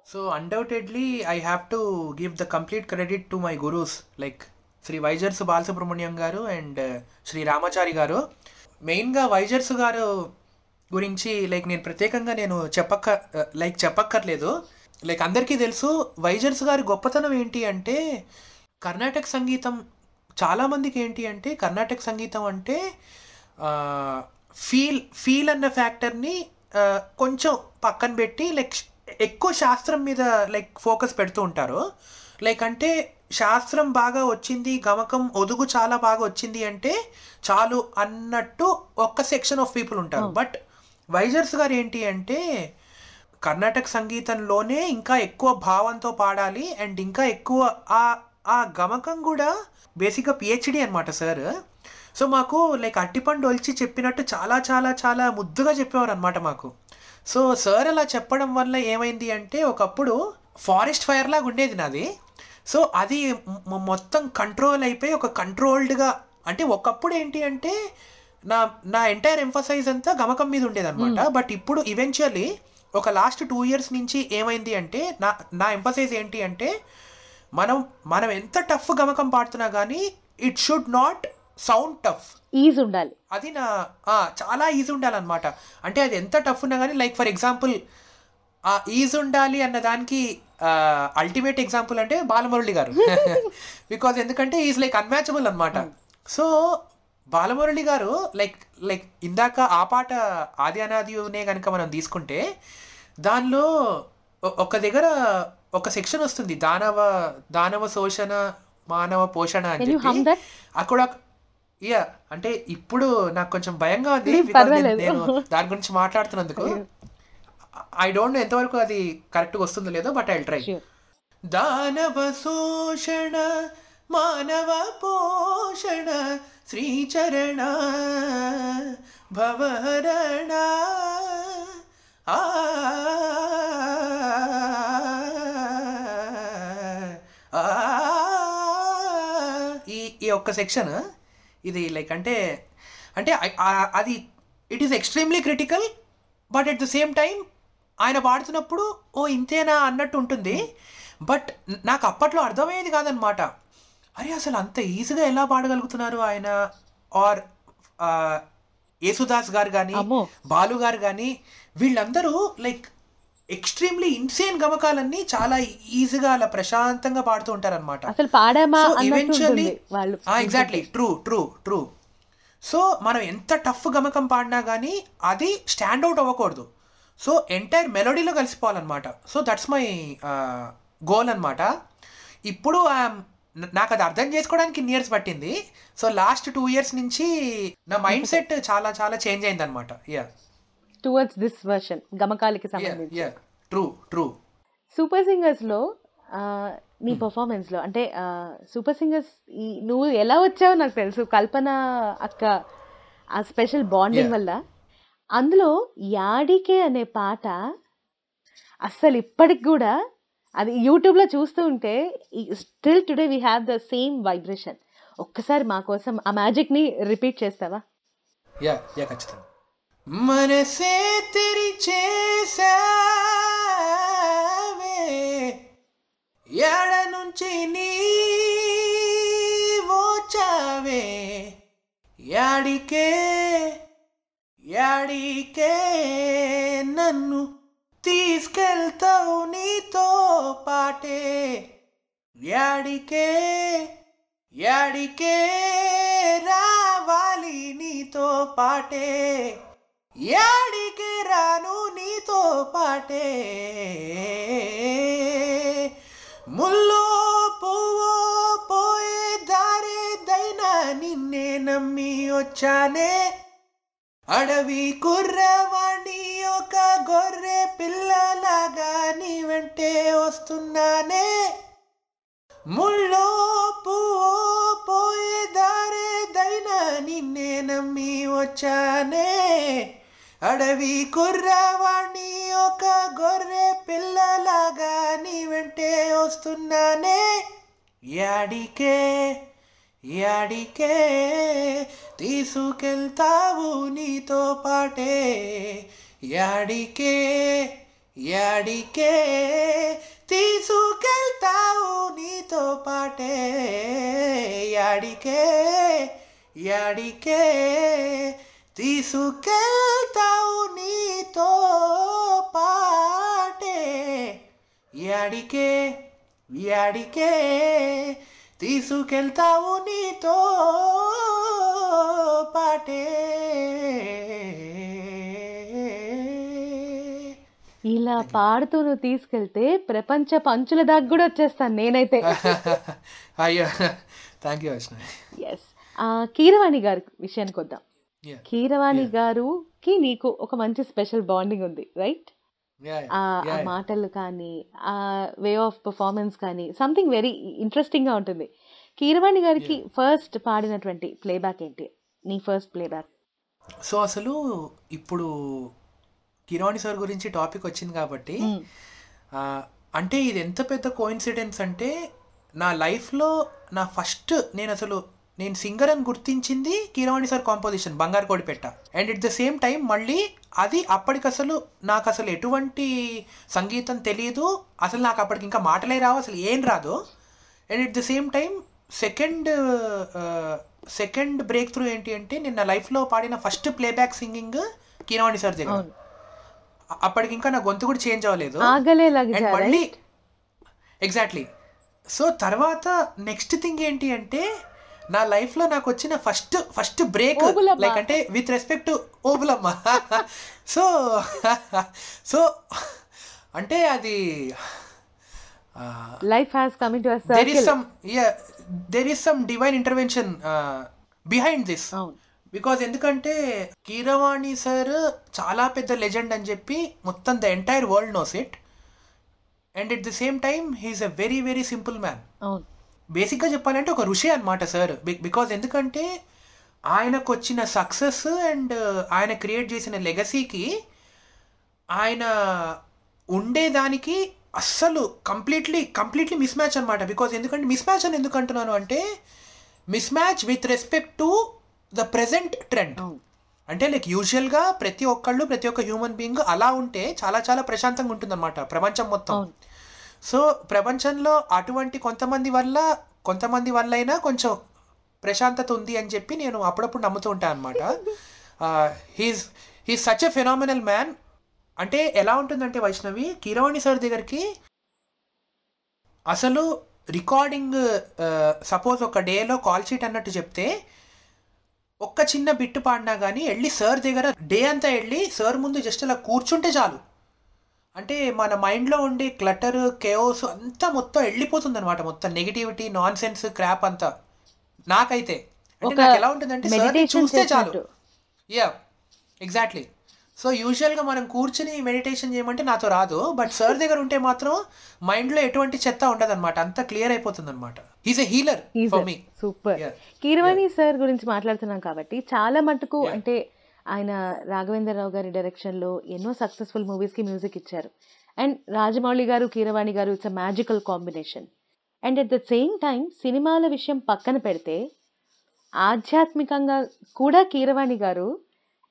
So undoubtedly I have to give the complete credit to my gurus like Shri Vyzars Balasubrahmanyam garu and Shri Ramachari గారు. మెయిన్‌గా వైజర్స్ గారు గురించి లైక్ నేను ప్రత్యేకంగా నేను చెప్పక్క uh, లైక్ చెప్పక్కర్లేదు. లైక్ అందరికీ తెలుసు వైజర్స్ గారి గొప్పతనం ఏంటి అంటే కర్ణాటక సంగీతం చాలామందికి ఏంటి అంటే కర్ణాటక సంగీతం అంటే ఫీల్ ఫీల్ అన్న ఫ్యాక్టర్‌ని కొంచెం పక్కన పెట్టి లైక్ ఎక్కువ శాస్త్రం మీద లైక్ ఫోకస్ పెడుతూ ఉంటారు. లైక్ అంటే శాస్త్రం బాగా వచ్చింది, గమకం, ఒదుగు చాలా బాగా వచ్చింది అంటే చాలు అన్నట్టు ఒక్క సెక్షన్ ఆఫ్ పీపుల్ ఉంటారు. బట్ వైజర్స్ గారు ఏంటి అంటే కర్ణాటక సంగీతంలోనే ఇంకా ఎక్కువ భావంతో పాడాలి అండ్ ఇంకా ఎక్కువ ఆ ఆ గమకం కూడా బేసిక్‌గా పీహెచ్‌డీ అనమాట సార్. సో మాకు లైక్ అరటిపండు ఒలిచి చెప్పినట్టు చాలా చాలా చాలా ముద్దుగా చెప్పేవారనమాట మాకు. సో సార్ అలా చెప్పడం వల్ల ఏమైంది అంటే ఒకప్పుడు ఫారెస్ట్ ఫైర్ లాగా ఉండేది నాది. సో అది మొత్తం కంట్రోల్ అయిపోయి ఒక కంట్రోల్డ్‌గా అంటే ఒకప్పుడు ఏంటి అంటే నా నా ఎంటైర్ ఎంఫసైజ్ అంతా గమకం మీద ఉండేదనమాట. హ్మ్. బట్ ఇప్పుడు ఈవెంచువల్లీ ఒక లాస్ట్ 2 ఇయర్స్ నుంచి ఏమైంది అంటే నా నా ఎంఫసైజ్ ఏంటి అంటే మనం మనం ఎంత టఫ్ గమకం పాడుతున్నా గానీ it should not sound tough. Ease ఉండాలి. అది నా! చాలా ఈజ్ ఉండాలనమాట. అంటే అది ఎంత టఫ్ ఉన్నా గానీ లైక్ ఫర్ ఎగ్జాంపుల్ ఆ ఈజ్ ఉండాలి అన్న దానికి అల్టిమేట్ ఎగ్జాంపుల్ అంటే బాలమురళి గారు. బికాజ్ ఎందుకంటే ఈస్ లైక్ అన్‌మ్యాచబుల్ అనమాట. సో బాలమురళి గారు లైక్ లైక్ ఇందాక ఆ పాట 'ఆది అనాదియునే' గనుక మనం తీసుకుంటే దానిలో ఒక దగ్గర ఒక సెక్షన్ వస్తుంది. దానవ దానవ శోషణ మానవ పోషణ అని యూ చెప్పి? అక్కడ యాహ్! అంటే ఇప్పుడు నాకు కొంచెం భయంగా ఉంది. నేను దాని గురించి మాట్లాడుతున్నందుకు. ఐ డోంట్ నో ఎంతవరకు అది కరెక్ట్‌గా వస్తుందో లేదో బట్ ఐ ట్రై. దానవ శోషణ మానవ పోషణ శ్రీచరణ భవహరణ ఆ ఆ ఈ ఈ ఒక్క సెక్షన్ ఇది లైక్ అంటే అంటే అది it is extremely critical but at the same time ఆయన పాడుతున్నప్పుడు ఓ ఇంతేనా అన్నట్టు ఉంటుంది. బట్ నాకు అప్పట్లో అర్థమయ్యేది కాదనమాట. అరే అసలు అంత ఈజీగా ఎలా పాడగలుగుతున్నారు ఆయన? ఆర్ యేసుదాస్ గారు కానీ! బాలు గారు కానీ వీళ్ళందరూ లైక్ ఎక్స్ట్రీమ్లీ ఇన్సేన్ గమకాలన్నీ చాలా ఈజీగా అలా ప్రశాంతంగా పాడుతూ ఉంటారనమాట అసలు పాడామా సో అన్నట్టు ఈవెన్చువల్లీ ఉంటుంది వాళ్ళు. Exactly true true true so మనం ఎంత టఫ్ గమకం పాడినా కానీ అది స్టాండ్ అవుట్ అవ్వకూడదు. సో ఎంటైర్ మెలోడీలో కలిసిపోవాలన్నమాట. సో దట్స్ మై గోల్ అనమాట ఇప్పుడు నాకు అది అర్థం చేసుకోవడానికి ఇన్ని ఇయర్స్ పట్టింది. సో లాస్ట్ టూ ఇయర్స్ నుంచి నా మైండ్ సెట్ చాలా చాలా చేంజ్ అయింది అనమాట యా టువర్డ్స్ దిస్ వర్షన్ గమకాలకి సంబంధించి. ట్రూ ట్రూ సూపర్ సింగర్స్లో నీ పర్ఫార్మెన్స్లో అంటే సూపర్ సింగర్స్ ఈ నువ్వు ఎలా వచ్చావో నాకు తెలుసు. కల్పన అక్క ఆ స్పెషల్ బాండింగ్. వల్ల. అందులో యాడికే అనే పాట అస్సలు ఇప్పటికి కూడా అది యూట్యూబ్లో చూస్తూ ఉంటే still today we have the same vibration ఒక్కసారి మా కోసం ఆ మ్యాజిక్ని రిపీట్ చేస్తావా? యా యా ఖచ్చితంగా. మనసే తెరిచేసావే ఎడ నుంచి నీవోచావే యాడికే యాడికే నన్ను తీసుకెళ్తావు నీతో పాటే? యాడికే యాడికే రావాలి నీతో పాటే? యాడికి రాను నీతో పాటే. ముల్లో పువ్వు పోయే దారే దైనా నిన్నే నమ్మి వచ్చానే. అడవి కుర్రవాణి ఒక గొర్రె పిల్లలాగా నీ వెంటే వస్తున్నానే. ముళ్ళో పువ్వో పోయే దారే దైనా నిన్నే నమ్మి వచ్చానే. అడవి కుర్రవాణి ఒక గొర్రె పిల్లలాగా నీ వెంటే వస్తున్నానే. యాడికే యాడికే తీసుకెళ్తావు నీతో పాటే. యాడికే యాడికే తీసుకెళ్తావు నీతో పాటే. యాడికే యాడికే తీసుకెళ్తావు నీతో పాటే. యాడికే యాడికే తీసుకెళ్తావు నీతో పాటే. ఇలా పాడుతూ నువ్వు తీసుకెళ్తే ప్రపంచ పంచుల దాకా కూడా వచ్చేస్తాను నేనైతే. అయ్యో థ్యాంక్ యూ ఎస్ కీరవాణి గారి విషయానికి వద్దాం. కీరవాణి గారుకి నీకు ఒక మంచి స్పెషల్ బాండింగ్ ఉంది రైట్ ఆ. మాటలు కానీ ఆ వే ఆఫ్ పర్ఫార్మెన్స్ కానీ సంథింగ్ వెరీ ఇంట్రెస్టింగ్గా ఉంటుంది. కీరవాణి గారికి ఫస్ట్ పాడినటువంటి ప్లేబ్యాక్ ఏంటి? నీ ఫస్ట్ ప్లేబ్యాక్ సో అసలు ఇప్పుడు కిరాణి సార్ గురించి టాపిక్ వచ్చింది కాబట్టి ఆ, అంటే ఇది ఎంత పెద్ద కోయిన్సిడెన్స్ అంటే నా లైఫ్లో నా ఫస్ట్ నేను అసలు నేను సింగర్ అని గుర్తించింది కిరవాణి సార్ కాంపోజిషన్ బంగారు కోడిపెట్ట and at the same time మళ్ళీ అది అప్పటికి అసలు నాకు అసలు ఎటువంటి సంగీతం తెలియదు అసలు నాకు అప్పటికి ఇంకా మాటలే రావు అసలు ఏం రాదు. And at the same time second second breakthrough ఏంటి అంటే నేను నా లైఫ్లో పాడిన first playback singing Keeravani sir దగ్గర. అప్పటికి ఇంకా నా గొంతు కూడా చేంజ్ అవ్వలేదు. అండ్ మళ్ళీ ఎగ్జాక్ట్లీ సో తర్వాత నెక్స్ట్ థింగ్ ఏంటి అంటే నా లైఫ్లో నాకు వచ్చిన ఫస్ట్ ఫస్ట్ బ్రేక్. లైక్ అంటే with respect Obulamma. So so అంటే అది life has come to there is some there is some divine intervention behind this because ఎందుకంటే కీరవాణి సార్ చాలా పెద్ద లెజెండ్ అని చెప్పి మొత్తం the entire world knows it and at the same time he's a very very simple man అవును. బేసిక్గా చెప్పాలంటే ఒక ఋషి అనమాట సార్. బికాజ్ ఎందుకంటే ఆయనకు వచ్చిన సక్సెస్ అండ్ ఆయన క్రియేట్ చేసిన లెగసీకి ఆయన ఉండేదానికి అస్సలు కంప్లీట్లీ కంప్లీట్లీ మిస్ మ్యాచ్ అనమాట బికాజ్ ఎందుకంటే మిస్ మ్యాచ్ అని ఎందుకు అంటున్నాను అంటే mismatch with respect to the present trend అంటే లైక్ యూజువల్గా ప్రతి ఒక్కళ్ళు ప్రతి ఒక్క హ్యూమన్ బీయింగ్ అలా ఉంటే చాలా చాలా ప్రశాంతంగా ఉంటుందన్నమాట ప్రపంచం మొత్తం. సో ప్రపంచంలో అటువంటి కొంతమంది వల్ల కొంతమంది వల్ల అయినా కొంచెం ప్రశాంతత ఉంది అని చెప్పి నేను అప్పుడప్పుడు నమ్ముతూ ఉంటాను అనమాట he's he's such a phenomenal man అంటే ఎలా ఉంటుందంటే వైష్ణవి కిరవాణి సార్ దగ్గరికి అసలు రికార్డింగ్ సపోజ్ ఒక డేలో కాల్ షీట్ అన్నట్టు చెప్తే ఒక్క చిన్న బిట్టు పాడినా కానీ వెళ్ళి సార్ దగ్గర డే అంతా వెళ్ళి సార్ ముందు జస్ట్ అలా కూర్చుంటే చాలు. అంటే మన మైండ్లో ఉండే క్లటర్ కేఓస్ అంతా మొత్తం వెళ్ళిపోతుంది అనమాట మొత్తం నెగిటివిటీ నాన్ సెన్స్ క్రాప్ అంతా. నాకైతే. అంటే నాకు ఎలా ఉంటుందంటే సార్ని చూస్తే చాలు. యా ఎగ్జాక్ట్లీ సో యూజువల్గా మనం కూర్చుని మెడిటేషన్ చేయమంటే నాతో రాదు. బట్ సార్ దగ్గర ఉంటే మాత్రం మైండ్లో ఎటువంటి చెత్త ఉండదు అనమాట అంతా క్లియర్ అయిపోతుంది అనమాట he's a healer super. Keeravani sir గురించి మాట్లాడుతున్నాం కాబట్టి చాలా మటుకు అంటే ఆయన రాఘవేంద్రరావు గారి డైరెక్షన్లో ఎన్నో సక్సెస్ఫుల్ మూవీస్కి మ్యూజిక్ ఇచ్చారు. And Rajamouli garu Keeravani garu it's a magical combination and at the same time సినిమాల విషయం పక్కన పెడితే ఆధ్యాత్మికంగా కూడా కీరవాణి గారు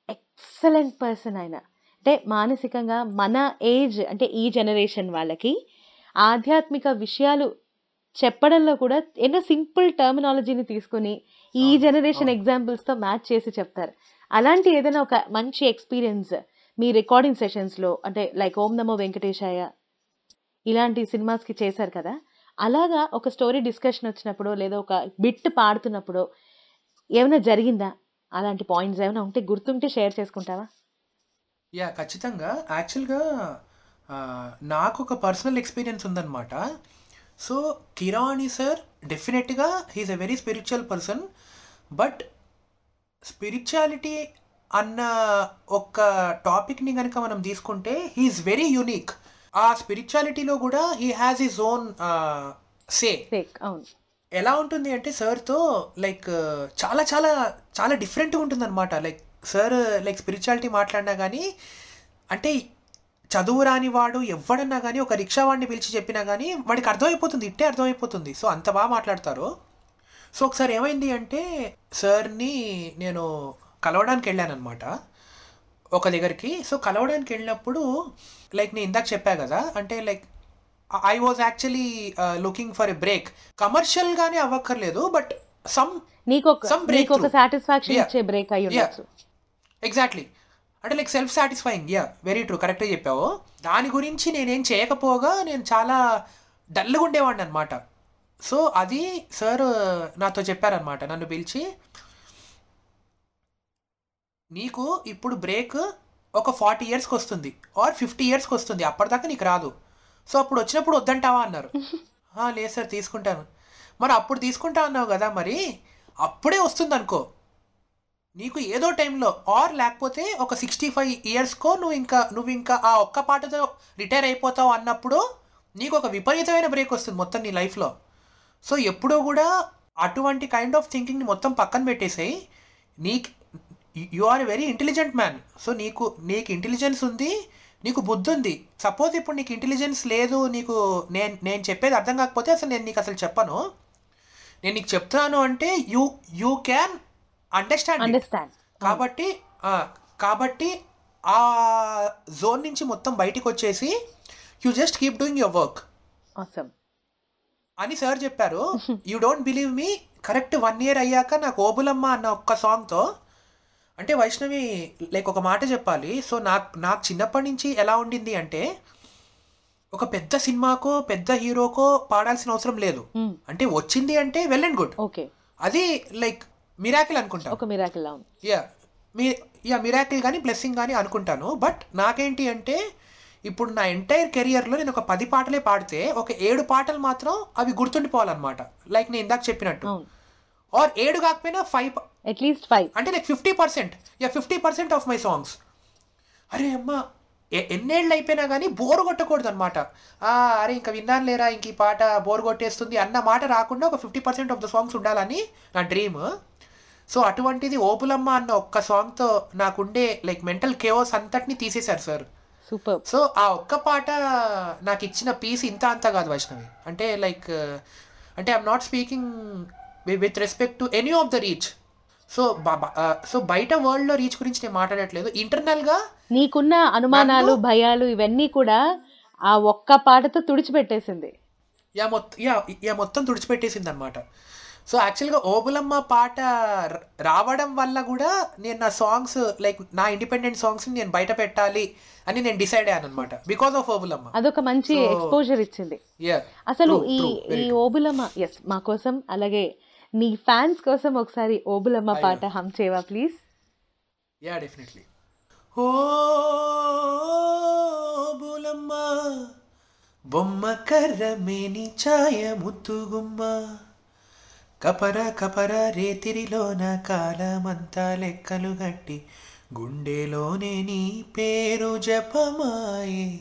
ఎక్సలెంట్ పర్సన్ ఆయన. అంటే మానసికంగా మన ఏజ్ అంటే ఈ జనరేషన్ వాళ్ళకి ఆధ్యాత్మిక విషయాలు చెప్పడంలో కూడా ఎన్నో సింపుల్ టర్మినాలజీని తీసుకొని ఈ జనరేషన్ ఎగ్జాంపుల్స్తో మ్యాచ్ చేసి చెప్తారు. అలాంటి ఏదైనా ఒక మంచి ఎక్స్పీరియన్స్ మీ రికార్డింగ్ సెషన్స్లో అంటే లైక్ ఓం నమో వెంకటేశాయ ఇలాంటి సినిమాస్కి చేశారు కదా అలాగా ఒక స్టోరీ డిస్కషన్ వచ్చినప్పుడు లేదా ఒక బిట్ పాడుతున్నప్పుడు ఏమైనా జరిగిందా? అలాంటి పాయింట్స్ ఏమైనా ఉంటే గుర్తుంటే షేర్ చేసుకుంటావా? యా ఖచ్చితంగా. యాక్చువల్గా నాకు ఒక పర్సనల్ ఎక్స్పీరియన్స్ ఉందన్నమాట. సో కిరాణి సార్ డెఫినెట్గా he's a very spiritual person but spirituality అన్న ఒక టాపిక్ని కనుక మనం తీసుకుంటే హీఈస్ వెరీ యూనిక్. ఆ స్పిరిచువాలిటీలో కూడా he has his own say. ఎలా ఉంటుంది అంటే సార్తో లైక్ చాలా చాలా చాలా డిఫరెంట్గా ఉంటుంది అనమాట లైక్ సార్ లైక్ స్పిరిచువాలిటీ మాట్లాడినా కానీ అంటే చదువు రాని వాడు ఎవడన్నా కానీ ఒక రిక్షా వాడిని పిలిచి చెప్పినా కానీ వాడికి అర్థమైపోతుంది ఇట్టే అర్థమైపోతుంది. సో అంత బాగా మాట్లాడతారు. సో ఒకసారి ఏమైంది అంటే సార్ని నేను కలవడానికి వెళ్ళానమాట ఒక దగ్గరికి. సో కలవడానికి వెళ్ళినప్పుడు లైక్ నేను ఇందాక చెప్పా కదా అంటే like I was actually looking for a break. కమర్షియల్గానే అవ్వక్కర్లేదు బట్ సమ్ నీకు Some నీకు ఒక. సాటిస్ఫాక్షన్. ఇచ్చే బ్రేక్ ఎగ్జాక్ట్లీ అంటే like self satisfying yeah very true కరెక్ట్గా చెప్పావు. దాని గురించి నేనేం చేయకపోగా నేను చాలా డల్గా ఉండేవాడిని అనమాట సో అది సార్ నాతో చెప్పారనమాట నన్ను పిలిచి నీకు ఇప్పుడు బ్రేక్ ఒక ఫార్టీ ఇయర్స్కి వస్తుంది. ఆర్ ఫిఫ్టీ ఇయర్స్కి వస్తుంది. అప్పటిదాకా నీకు రాదు. సో అప్పుడు వచ్చినప్పుడు వద్దంటావా? అన్నారు. "ఆ, లేదు సార్ తీసుకుంటాను. మరి అప్పుడు తీసుకుంటా అన్నావు కదా మరి అప్పుడే వస్తుంది అనుకో నీకు ఏదో టైంలో ఆర్ లేకపోతే ఒక సిక్స్టీ ఫైవ్ ఇయర్స్కో నువ్వు ఇంకా నువ్వు ఇంకా ఆ ఒక్క పాటతో రిటైర్ అయిపోతావు అన్నప్పుడు నీకు ఒక విపరీతమైన బ్రేక్ వస్తుంది మొత్తం నీ లైఫ్లో. సో ఎప్పుడూ కూడా అటువంటి కైండ్ ఆఫ్ థింకింగ్ని మొత్తం పక్కన పెట్టేసాయి. నీకు you are very intelligent man so నీకు నీకు ఇంటెలిజెన్స్ ఉంది నీకు బుద్ధి ఉంది. సపోజ్ ఇప్పుడు నీకు ఇంటెలిజెన్స్ లేదు నీకు నేను నేను చెప్పేది అర్థం కాకపోతే అసలు నేను నీకు అసలు చెప్పను. నేను నీకు చెప్తున్నాను అంటే you you can understand understand కాబట్టి కాబట్టి ఆ జోన్ నుంచి మొత్తం బయటికి వచ్చేసి you just keep doing your work అని సార్ చెప్పారు. You don't believe me correct one year అయ్యాక నాకు ఓబులమ్మ అన్న ఒక్క సాంగ్తో అంటే వైష్ణవి లైక్ ఒక మాట చెప్పాలి. సో నాకు నాకు చిన్నప్పటి నుంచి ఎలా ఉండింది అంటే ఒక పెద్ద సినిమాకో పెద్ద హీరోకో పాడాల్సిన అవసరం లేదు. అంటే వచ్చింది అంటే వెల్ అండ్ గుడ్ ఓకే. అది లైక్ మిరాకిల్ అనుకుంటా ఒక మిరాకిల్ యా మీ యా మిరాకిల్ కానీ బ్లెస్సింగ్ కానీ అనుకుంటాను. బట్ నాకేంటి అంటే ఇప్పుడు నా ఎంటైర్ కెరియర్లో నేను ఒక పది పాటలే పాడితే ఒక ఏడు పాటలు మాత్రం అవి గుర్తుండిపోవాలన్నమాట. లైక్ నేను ఇందాక చెప్పినట్టు. ఆర్ ఏడు కాకపోయినా ఫైవ్ అట్లీస్ట్ ఫైవ్ అంటే like fifty percent yeah fifty percent of my songs అరే అమ్మ ఎన్నేళ్ళు అయిపోయినా కానీ బోర్ కొట్టకూడదు అనమాట అరే ఇంకా విన్నాను లేరా ఇంక ఈ పాట బోర్ కొట్టేస్తుంది అన్న మాట రాకుండా ఒక fifty percent of the songs ఉండాలని నా డ్రీమ్ సో అటువంటిది ఓపులమ్మ అన్న ఒక్క సాంగ్తో నాకుండే లైక్ మెంటల్ కేవోస్ అంతటిని తీసేశారు సార్ సూపర్ సో ఆ ఒక్క పాట నాకు ఇచ్చిన పీస్ ఇంత అంత కాదు వైష్ణవి. అంటే లైక్ అంటే I'm not speaking with respect to any of the reach so so బయట వరల్డ్లో రీచ్ గురించి నేను మాట్లాడట్లేదు. ఇంటర్నల్గా నీకున్న అనుమానాలు భయాలు ఇవన్నీ కూడా ఆ ఒక్క పాటతో తుడిచిపెట్టేసింది. యా మొత్తం యా మొత్తం తుడిచిపెట్టేసింది అనమాట సో యాక్చువల్గా ఓబులమ్మ పాట రావడం వల్ల కూడా నేను నా సాంగ్స్ లైక్ నా ఇండిపెండెంట్ సాంగ్స్ని నేను బయట పెట్టాలి అని నేను డిసైడ్ అయ్యాను అనమాట బికాస్ ఆఫ్ ఓబులమ్మ. అదొక మంచి ఎక్స్పోజర్ ఇచ్చింది. అసలు ఈ ఈ ఓబులమ్మ ఎస్ మా కోసం అలాగే నీ ఫ్యాన్స్ కోసం ఒకసారి ఓబులమ్మ పాట హమ్ చేయవా ప్లీజ్ యా డెఫినెట్లీ ఓ బులమ్మ బొమ్మ కర్ర మేని ఛాయ ముత్తుగుమ్మ. కపర కపర రేతిరిలోన కాలమంతా లెక్కలు గట్టి గుండెలోనే నీ పేరు జపమాయే.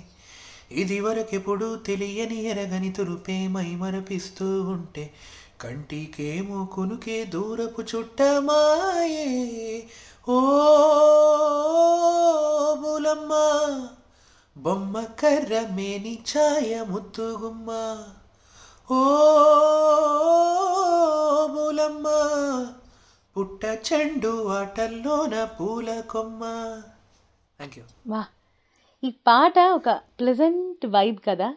ఇది వరకెప్పుడు తెలియని ఎరగని తురుపే మై మరపిస్తూ ఉంటే కంటికేమో కునుకే దూరపు చుట్టమాయే. ఓ బులమ్మ బొమ్మ కర్ర మేని ఛాయ ముత్తుగుమ్మ ఓ బులమ్మ పుట్ట చెండు ఆటల్లోన పూల కొమ్మ. థ్యాంక్ యూ వా ఈ పాట ఒక ప్లెజెంట్ వైబ్ కదా?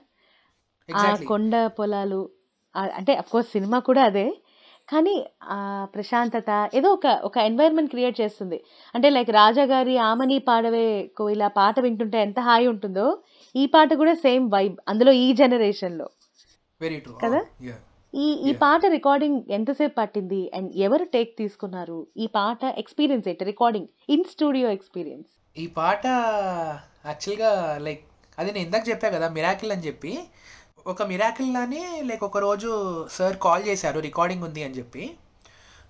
ఆ కొండ పొలాలు ఆ- అంటే కోర్స్ సినిమా కూడా అదే కానీ ఆ ప్రశాంతత ఏదో ఒక ఒక ఎన్వైర్న్మెంట్ క్రియేట్ చేస్తుంది. అంటే లైక్ రాజా గారి ఆమని పాడవే కోయిల పాట వింటుంటే ఎంత హాయి ఉంటుందో ఈ పాట కూడా సేమ్ వైబ్ అందులో ఈ జనరేషన్లో వెరీ ట్రూ కదా? యా ఈ ఈ పాట రికార్డింగ్ ఎంతసేపు పట్టింది? అండ్ ఎవరు టేక్ తీసుకున్నారు? ఈ పాట ఎక్స్పీరియన్స్ ఏంటి? రికార్డింగ్ ఇన్ స్టూడియో ఎక్స్పీరియన్స్ ఈ పాట యాక్చువల్గా లైక్ అది నేను ఇందాక చెప్పా కదా మిరాకిల్ అని చెప్పి. ఒక మిరాకిల్ లానే లైక్ ఒక రోజు సార్ కాల్ చేశారు రికార్డింగ్ ఉంది అని చెప్పి.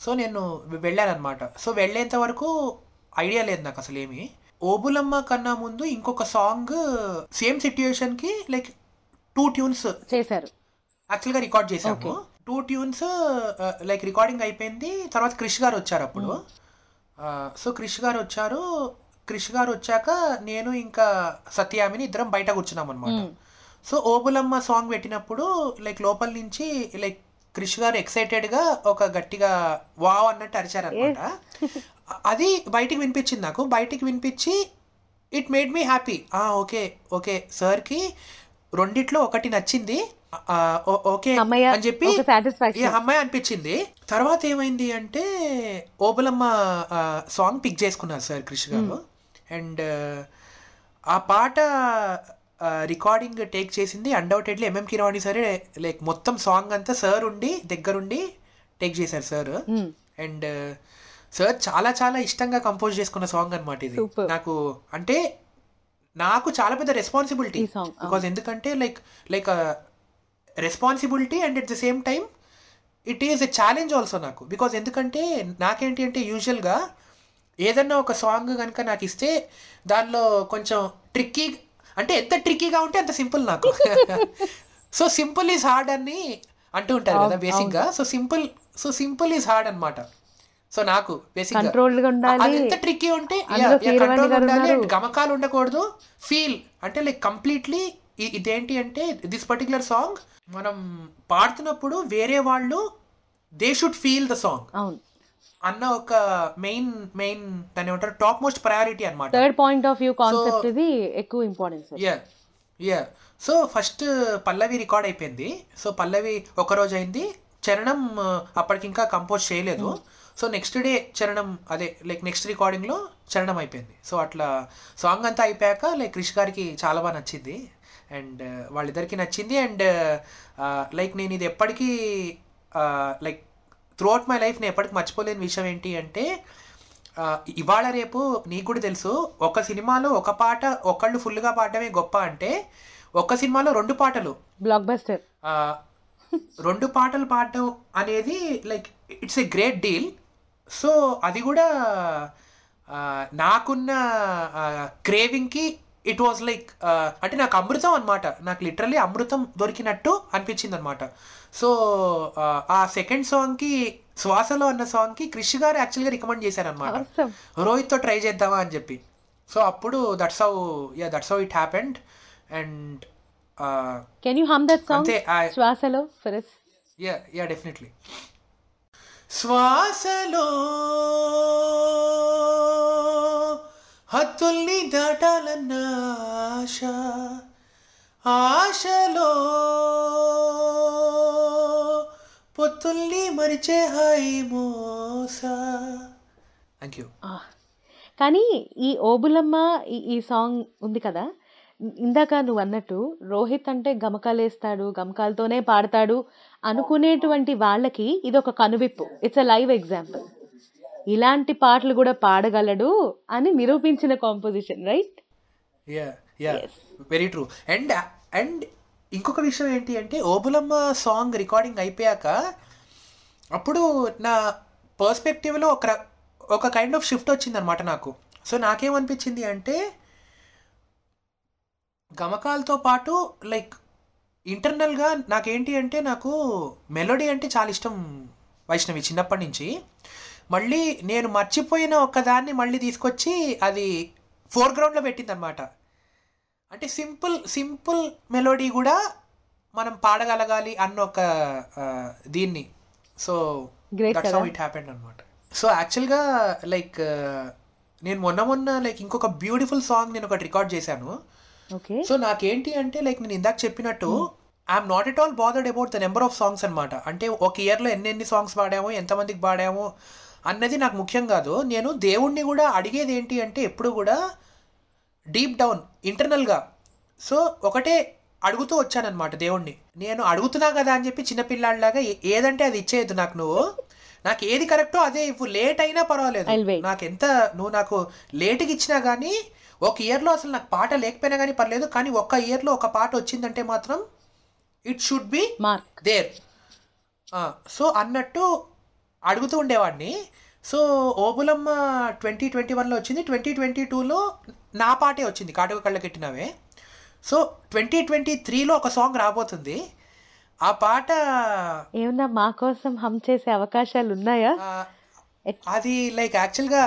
సో నేను వెళ్ళానమాట సో వెళ్ళేంత వరకు ఐడియా లేదు నాకు అసలు ఏమి. ఓబులమ్మ కన్నా ముందు ఇంకొక సాంగ్ సేమ్ సిట్యుయేషన్కి లైక్ టూ ట్యూన్స్ చేశారు. యాక్చువల్గా రికార్డ్ చేసాము టూ ట్యూన్స్ లైక్ రికార్డింగ్ అయిపోయింది. తర్వాత క్రిష్ గారు వచ్చారు అప్పుడు. సో క్రిష్ గారు వచ్చారు. క్రిష్ గారు వచ్చాక నేను ఇంకా సత్యామిని ఇద్దరం బయట కూర్చున్నాం అనమాట సో ఓబులమ్మ సాంగ్ పెట్టినప్పుడు లైక్ లోపల నుంచి లైక్ క్రిష్ గారు ఎక్సైటెడ్గా ఒక గట్టిగా వావ్ అన్నట్టు అరిచారనమాట అది బయటికి వినిపించింది నాకు. బయటికి వినిపించి it made me happy okay okay సార్కి రెండిట్లో ఒకటి నచ్చింది. ఓకే అని చెప్పి అమ్మాయి అనిపించింది. తర్వాత ఏమైంది అంటే ఓబులమ్మ సాంగ్ పిక్ చేసుకున్నారు సార్ క్రిష్ గారు. అండ్ ఆ పాట రికార్డింగ్ టేక్ చేసింది. అన్డౌటెడ్లీ ఎంఎం కిరవాణి సరే లైక్ మొత్తం సాంగ్ అంతా సార్ ఉండి దగ్గరుండి టేక్ చేశారు సార్ అండ్ సార్ చాలా చాలా ఇష్టంగా కంపోజ్ చేసుకున్న సాంగ్ అనమాట ఇది. నాకు అంటే నాకు చాలా పెద్ద రెస్పాన్సిబిలిటీ బికాజ్ ఎందుకంటే like like responsibility and at the same time it is a challenge also నాకు. బికాజ్ ఎందుకంటే నాకేంటి అంటే యూజువల్గా ఏదన్నా ఒక సాంగ్ కనుక నాకు ఇస్తే దానిలో కొంచెం ట్రిక్కీ అంటే ఎంత ట్రిక్కీగా ఉంటే అంత సింపుల్ నాకు. సో సింపుల్ ఈజ్ హార్డ్ అని అంటూ ఉంటారు కదా బేసిక్గా so simple so simple is hard అన్నమాట. సో నాకు ఉండాలి. అది ఎంత ట్రిక్కీ ఉంటే కంట్రోల్ ఉండాలి గమకాలు ఉండకూడదు. ఫీల్ అంటే లైక్ కంప్లీట్లీ ఇదేంటి అంటే దిస్ పర్టికులర్ సాంగ్ మనం పాడుతున్నప్పుడు వేరే వాళ్ళు they should feel the song అన్న ఒక మెయిన్ మెయిన్ దాని ఏమంటారు టాప్ మోస్ట్ ప్రయారిటీ అనమాట third point of view concept ఇది ఎక్కువ importance yeah yeah so first పల్లవి రికార్డ్ అయిపోయింది. సో పల్లవి ఒక రోజు అయింది. చరణం అప్పటికి ఇంకా కంపోజ్ చేయలేదు సో నెక్స్ట్ డే చరణం అదే లైక్ నెక్స్ట్ రికార్డింగ్లో చరణం అయిపోయింది. సో అట్లా సాంగ్ అంతా అయిపోయాక లైక్ క్రిష్ గారికి చాలా బాగా నచ్చింది. అండ్ వాళ్ళిద్దరికి నచ్చింది. అండ్ లైక్ నేను ఇది ఎప్పటికీ like throughout my life నేను ఎప్పటికీ మర్చిపోలేని విషయం ఏంటి అంటే ఆ, ఇవాళ రేపు నీకు కూడా తెలుసు ఒక సినిమాలో ఒక పాట ఒకళ్ళు ఫుల్గా పాడటమే గొప్ప అంటే ఒక సినిమాలో రెండు పాటలు. బ్లాక్ బస్టర్ రెండు పాటలు పాడటం అనేది like it's a great deal so అది కూడా నాకున్న క్రేవింగ్కి ఇట్ వాజ్ లైక్ అంటే నాకు అమృతం అనమాట నాకు లిటరలీ అమృతం దొరికినట్టు అనిపించింది అనమాట సో ఆ సెకండ్ సాంగ్కి శ్వాసలో అన్న సాంగ్కి క్రిష్ గారు యాక్చువల్గా రికమెండ్ చేశారనమాట. రోహిత్తో ట్రై చేద్దామా అని చెప్పి. సో అప్పుడు that's how yeah that's how it happened and can you hum that song శ్వాసలో యా యా డెఫినెట్లీ శ్వాసలో హత్తుల్ని దాటాలన్న ఆశ ఆశలో పొత్తుల్ని మరిచే హాయి మోస. Thank you ah. కానీ ఈ ఓబులమ్మ ఈ ఈ సాంగ్ ఉంది కదా? ఇందాక నువ్వు అన్నట్టు రోహిత్ అంటే గమకాలేస్తాడు గమకాలతోనే పాడతాడు అనుకునేటువంటి వాళ్ళకి ఇది ఒక కనువిప్పు. ఇట్స్ అ లైవ్ ఎగ్జాంపుల్ ఇలాంటి పాటలు కూడా పాడగలడు అని నిరూపించిన composition right very true and and ఇంకొక విషయం ఏంటి అంటే ఓబులమ్మ సాంగ్ రికార్డింగ్ అయిపోయాక అప్పుడు నా పర్స్పెక్టివ్లో ఒక ఒక కైండ్ ఆఫ్ షిఫ్ట్ వచ్చిందనమాట నాకు. సో నాకేమనిపించింది అంటే గమకాలతో పాటు లైక్ ఇంటర్నల్గా నాకేంటి అంటే నాకు మెలోడీ అంటే చాలా ఇష్టం వైష్ణవి చిన్నప్పటి నుంచి. మళ్ళీ నేను మర్చిపోయిన ఒక్కదాన్ని మళ్ళీ తీసుకొచ్చి అది ఫోర్గ్రౌండ్లో పెట్టిందనమాట అంటే సింపుల్ సింపుల్ మెలోడీ కూడా మనం పాడగలగాలి అన్న ఒక దీన్ని. So that's? How it happened అనమాట సో యాక్చువల్గా లైక్ నేను మొన్న మొన్న లైక్ ఇంకొక బ్యూటిఫుల్ సాంగ్ నేను ఒకటి రికార్డ్ చేశాను. సో నాకేంటి అంటే లైక్ నేను ఇందాక చెప్పినట్టు I'm not at all bothered about the number of songs అనమాట అంటే ఒక ఇయర్లో ఎన్ని ఎన్ని సాంగ్స్ పాడామో ఎంతమందికి పాడామో అన్నది నాకు ముఖ్యం కాదు. నేను దేవుణ్ణి కూడా అడిగేది ఏంటి అంటే ఎప్పుడు కూడా డీప్ డౌన్ ఇంటర్నల్గా సో ఒకటే అడుగుతూ వచ్చానన్నమాట దేవుణ్ణి. నేను అడుగుతున్నా కదా అని చెప్పి చిన్నపిల్లాడిలాగా ఏదంటే అది ఇచ్చేయద్దు నాకు నువ్వు. నాకు ఏది కరెక్టో అదే ఇవ్వు. లేట్ అయినా పర్వాలేదు. నాకు ఎంత నువ్వు నాకు లేట్కి ఇచ్చినా కానీ ఒక ఇయర్లో అసలు నాకు పాట లేకపోయినా కానీ పర్లేదు కానీ ఒక్క ఇయర్లో ఒక పాట వచ్చిందంటే మాత్రం it should be mark there so అన్నట్టు అడుగుతూ ఉండేవాడిని. సో ఓబులమ్మ ట్వంటీ ట్వంటీ వన్లో వచ్చింది. ట్వంటీ ట్వంటీ టూలో నా పాటే వచ్చింది. కాటుక కళ్ళకెట్టినవే సో ట్వంటీ ట్వంటీ త్రీలో ఒక సాంగ్ రాబోతుంది. ఆ పాట ఏమన్నా మా కోసం హమ్ చేసే అవకాశాలు ఉన్నాయా అది లైక్ యాక్చువల్గా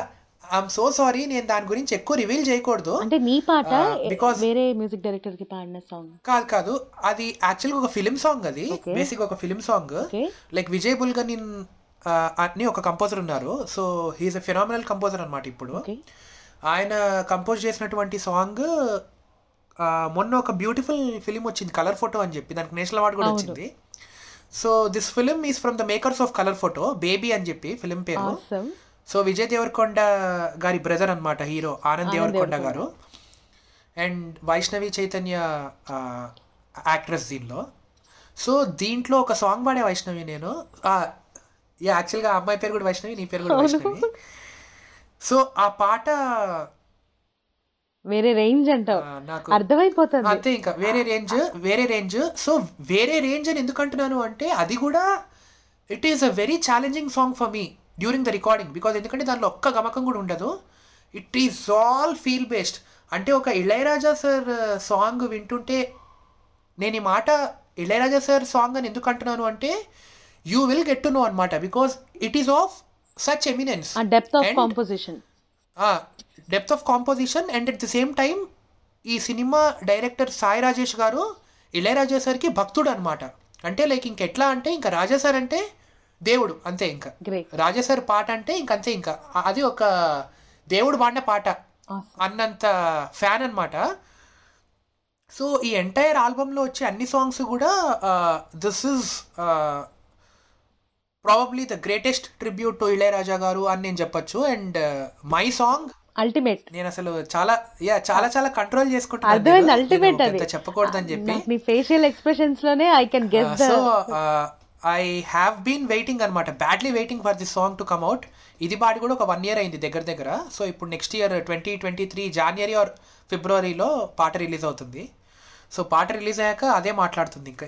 ఐఎమ్ సో సారీ నేను దాని గురించి ఎక్కువ రివీల్ చేయకూడదు. అంటే నీ పాట Ah, because- వేరే మ్యూజిక్ డైరెక్టర్కి పాడిన సాంగ్ కాదు కాదు. అది యాక్చువల్గా ఒక ఫిలిం సాంగ్ అది. బేసిక్ ఒక film song like Vijay Bulganin అని ఒక కంపోజర్ ఉన్నారు. So he's a phenomenal composer అనమాట ఇప్పుడు. ఆయన కంపోజ్ చేసినటువంటి సాంగ్ మొన్న ఒక బ్యూటిఫుల్ ఫిలిం వచ్చింది కలర్ ఫోటో అని చెప్పి. దానికి నేషనల్ అవార్డు కూడా. వచ్చింది. So this film is from the makers of colour photo baby అని చెప్పి ఫిలిం పేరు. సో విజయ్ దేవరకొండ గారి బ్రదర్ అన్నమాట hero Anand Devarakonda garu. And Vaishnavi Chaitanya actress దీనిలో. సో దీంట్లో ఒక సాంగ్ పాడే వైష్ణవి నేను. యా యాక్చువల్గా అమ్మాయి పేరు కూడా వైష్ణవి నీ పేరు కూడా వైష్ణవి. సో ఆ పాట వేరే రేంజ్ అంటావు. ఆ, నాకు అర్థమైపోతుంది. అంతే ఇంకా వేరే రేంజ్ వేరే రేంజ్. సో వేరే రేంజ్ అని ఎందుకు అంటున్నాను అంటే అది కూడా it is a very challenging song for me during the recording because ఎందుకంటే దానిలో ఒక్క గమకం కూడా ఉండదు. It is all feel based అంటే ఒక ఇళయరాజా సార్ సాంగ్ వింటుంటే నేను ఈ మాట ఇళయరాజా సార్ సాంగ్ అని ఎందుకు అంటున్నాను అంటే you will get to know అనమాట because it is of such eminence depth of composition depth of composition and at the same time ఈ సినిమా డైరెక్టర్ సాయి రాజేష్ గారు ఇళయరాజా సార్కి భక్తుడు అనమాట అంటే లైక్ ఇంకెట్లా అంటే ఇంకా రాజా సార్ అంటే దేవుడు అంతే ఇంకా. గ్రేట్ రాజా సార్ పాట అంటే ఇంకంతే ఇంకా. అది ఒక దేవుడు పాడిన పాట. అన్నంత ఫ్యాన్ అన్నమాట. సో ఈ ఎంటైర్ ఆల్బంలో వచ్చే అన్ని సాంగ్స్ కూడా this is probably the greatest tribute to Ilaiyaraaja garu అని నేను చెప్పొచ్చు. అండ్ మై సాంగ్ అల్టిమేట్ నేను అసలు చాలా యా చాలా చాలా కంట్రోల్ చేసుకుంటున్నాను నేను. అల్టిమేట్ చెప్పకూడదని చెప్పి. నాకు నీ facial ఎక్స్ప్రెషన్స్లోనే I can guess so I have been waiting అనమాట badly waiting for this song to come out ఇది పాడి కూడా ఒక వన్ ఇయర్ అయింది దగ్గర దగ్గర. సో ఇప్పుడు next year twenty twenty three January or ఫిబ్రవరిలో పాట రిలీజ్ అవుతుంది. సో పాట రిలీజ్ అయ్యాక అదే మాట్లాడుతుంది ఇంకా.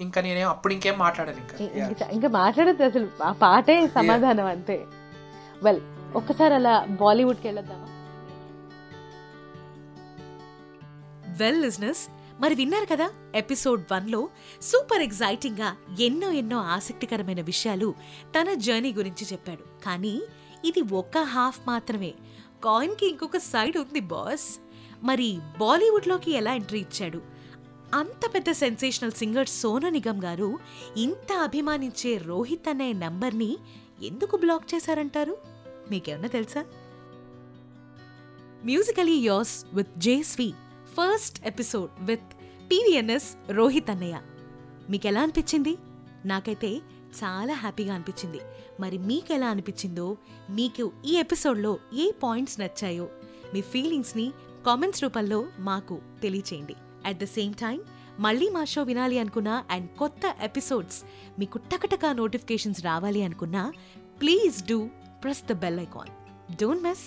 ఇంకా నేనేం అప్పుడు ఇంకేం మాట్లాడాను. ఇంకా. ఇంకా మాట్లాడద్దు అసలు. ఆ పాటే సమాధానం అంతే. వెల్ ఒక్కసారి అలా బాలీవుడ్కి వెళ్ళొద్దామా వెల్ లిజినెస్ మరి విన్నారు కదా ఎపిసోడ్ వన్లో సూపర్ ఎగ్జైటింగ్గా ఎన్నో ఎన్నో ఆసక్తికరమైన విషయాలు తన జర్నీ గురించి చెప్పాడు. కానీ ఇది ఒక హాఫ్ మాత్రమే. కాయిన్కి ఇంకొక సైడ్ ఉంది బాస్. మరి బాలీవుడ్లోకి ఎలా ఎంట్రీ ఇచ్చాడు? అంత పెద్ద సెన్సేషనల్ సింగర్ సోను నిగమ్ గారు ఇంత అభిమానించే రోహిత్ అనే నంబర్ని ఎందుకు బ్లాక్ చేశారంటారు? మీకేమన్నా తెలుసా? Musically yours with Jesvi. First episode with TVNS Rohit అన్నయ్య. మీకు ఎలా అనిపించింది? నాకైతే చాలా హ్యాపీగా అనిపించింది. మరి మీకు ఎలా అనిపించిందో మీకు ఈ ఎపిసోడ్లో ఏ పాయింట్స్ నచ్చాయో మీ ఫీలింగ్స్ని కామెంట్స్ రూపంలో మాకు తెలియచేయండి. అట్ ద సేమ్ టైం మళ్ళీ మా షో వినాలి అనుకున్నా అండ్ కొత్త ఎపిసోడ్స్ మీకు టకటకా నోటిఫికేషన్స్ రావాలి అనుకున్నా please do press the bell icon don't miss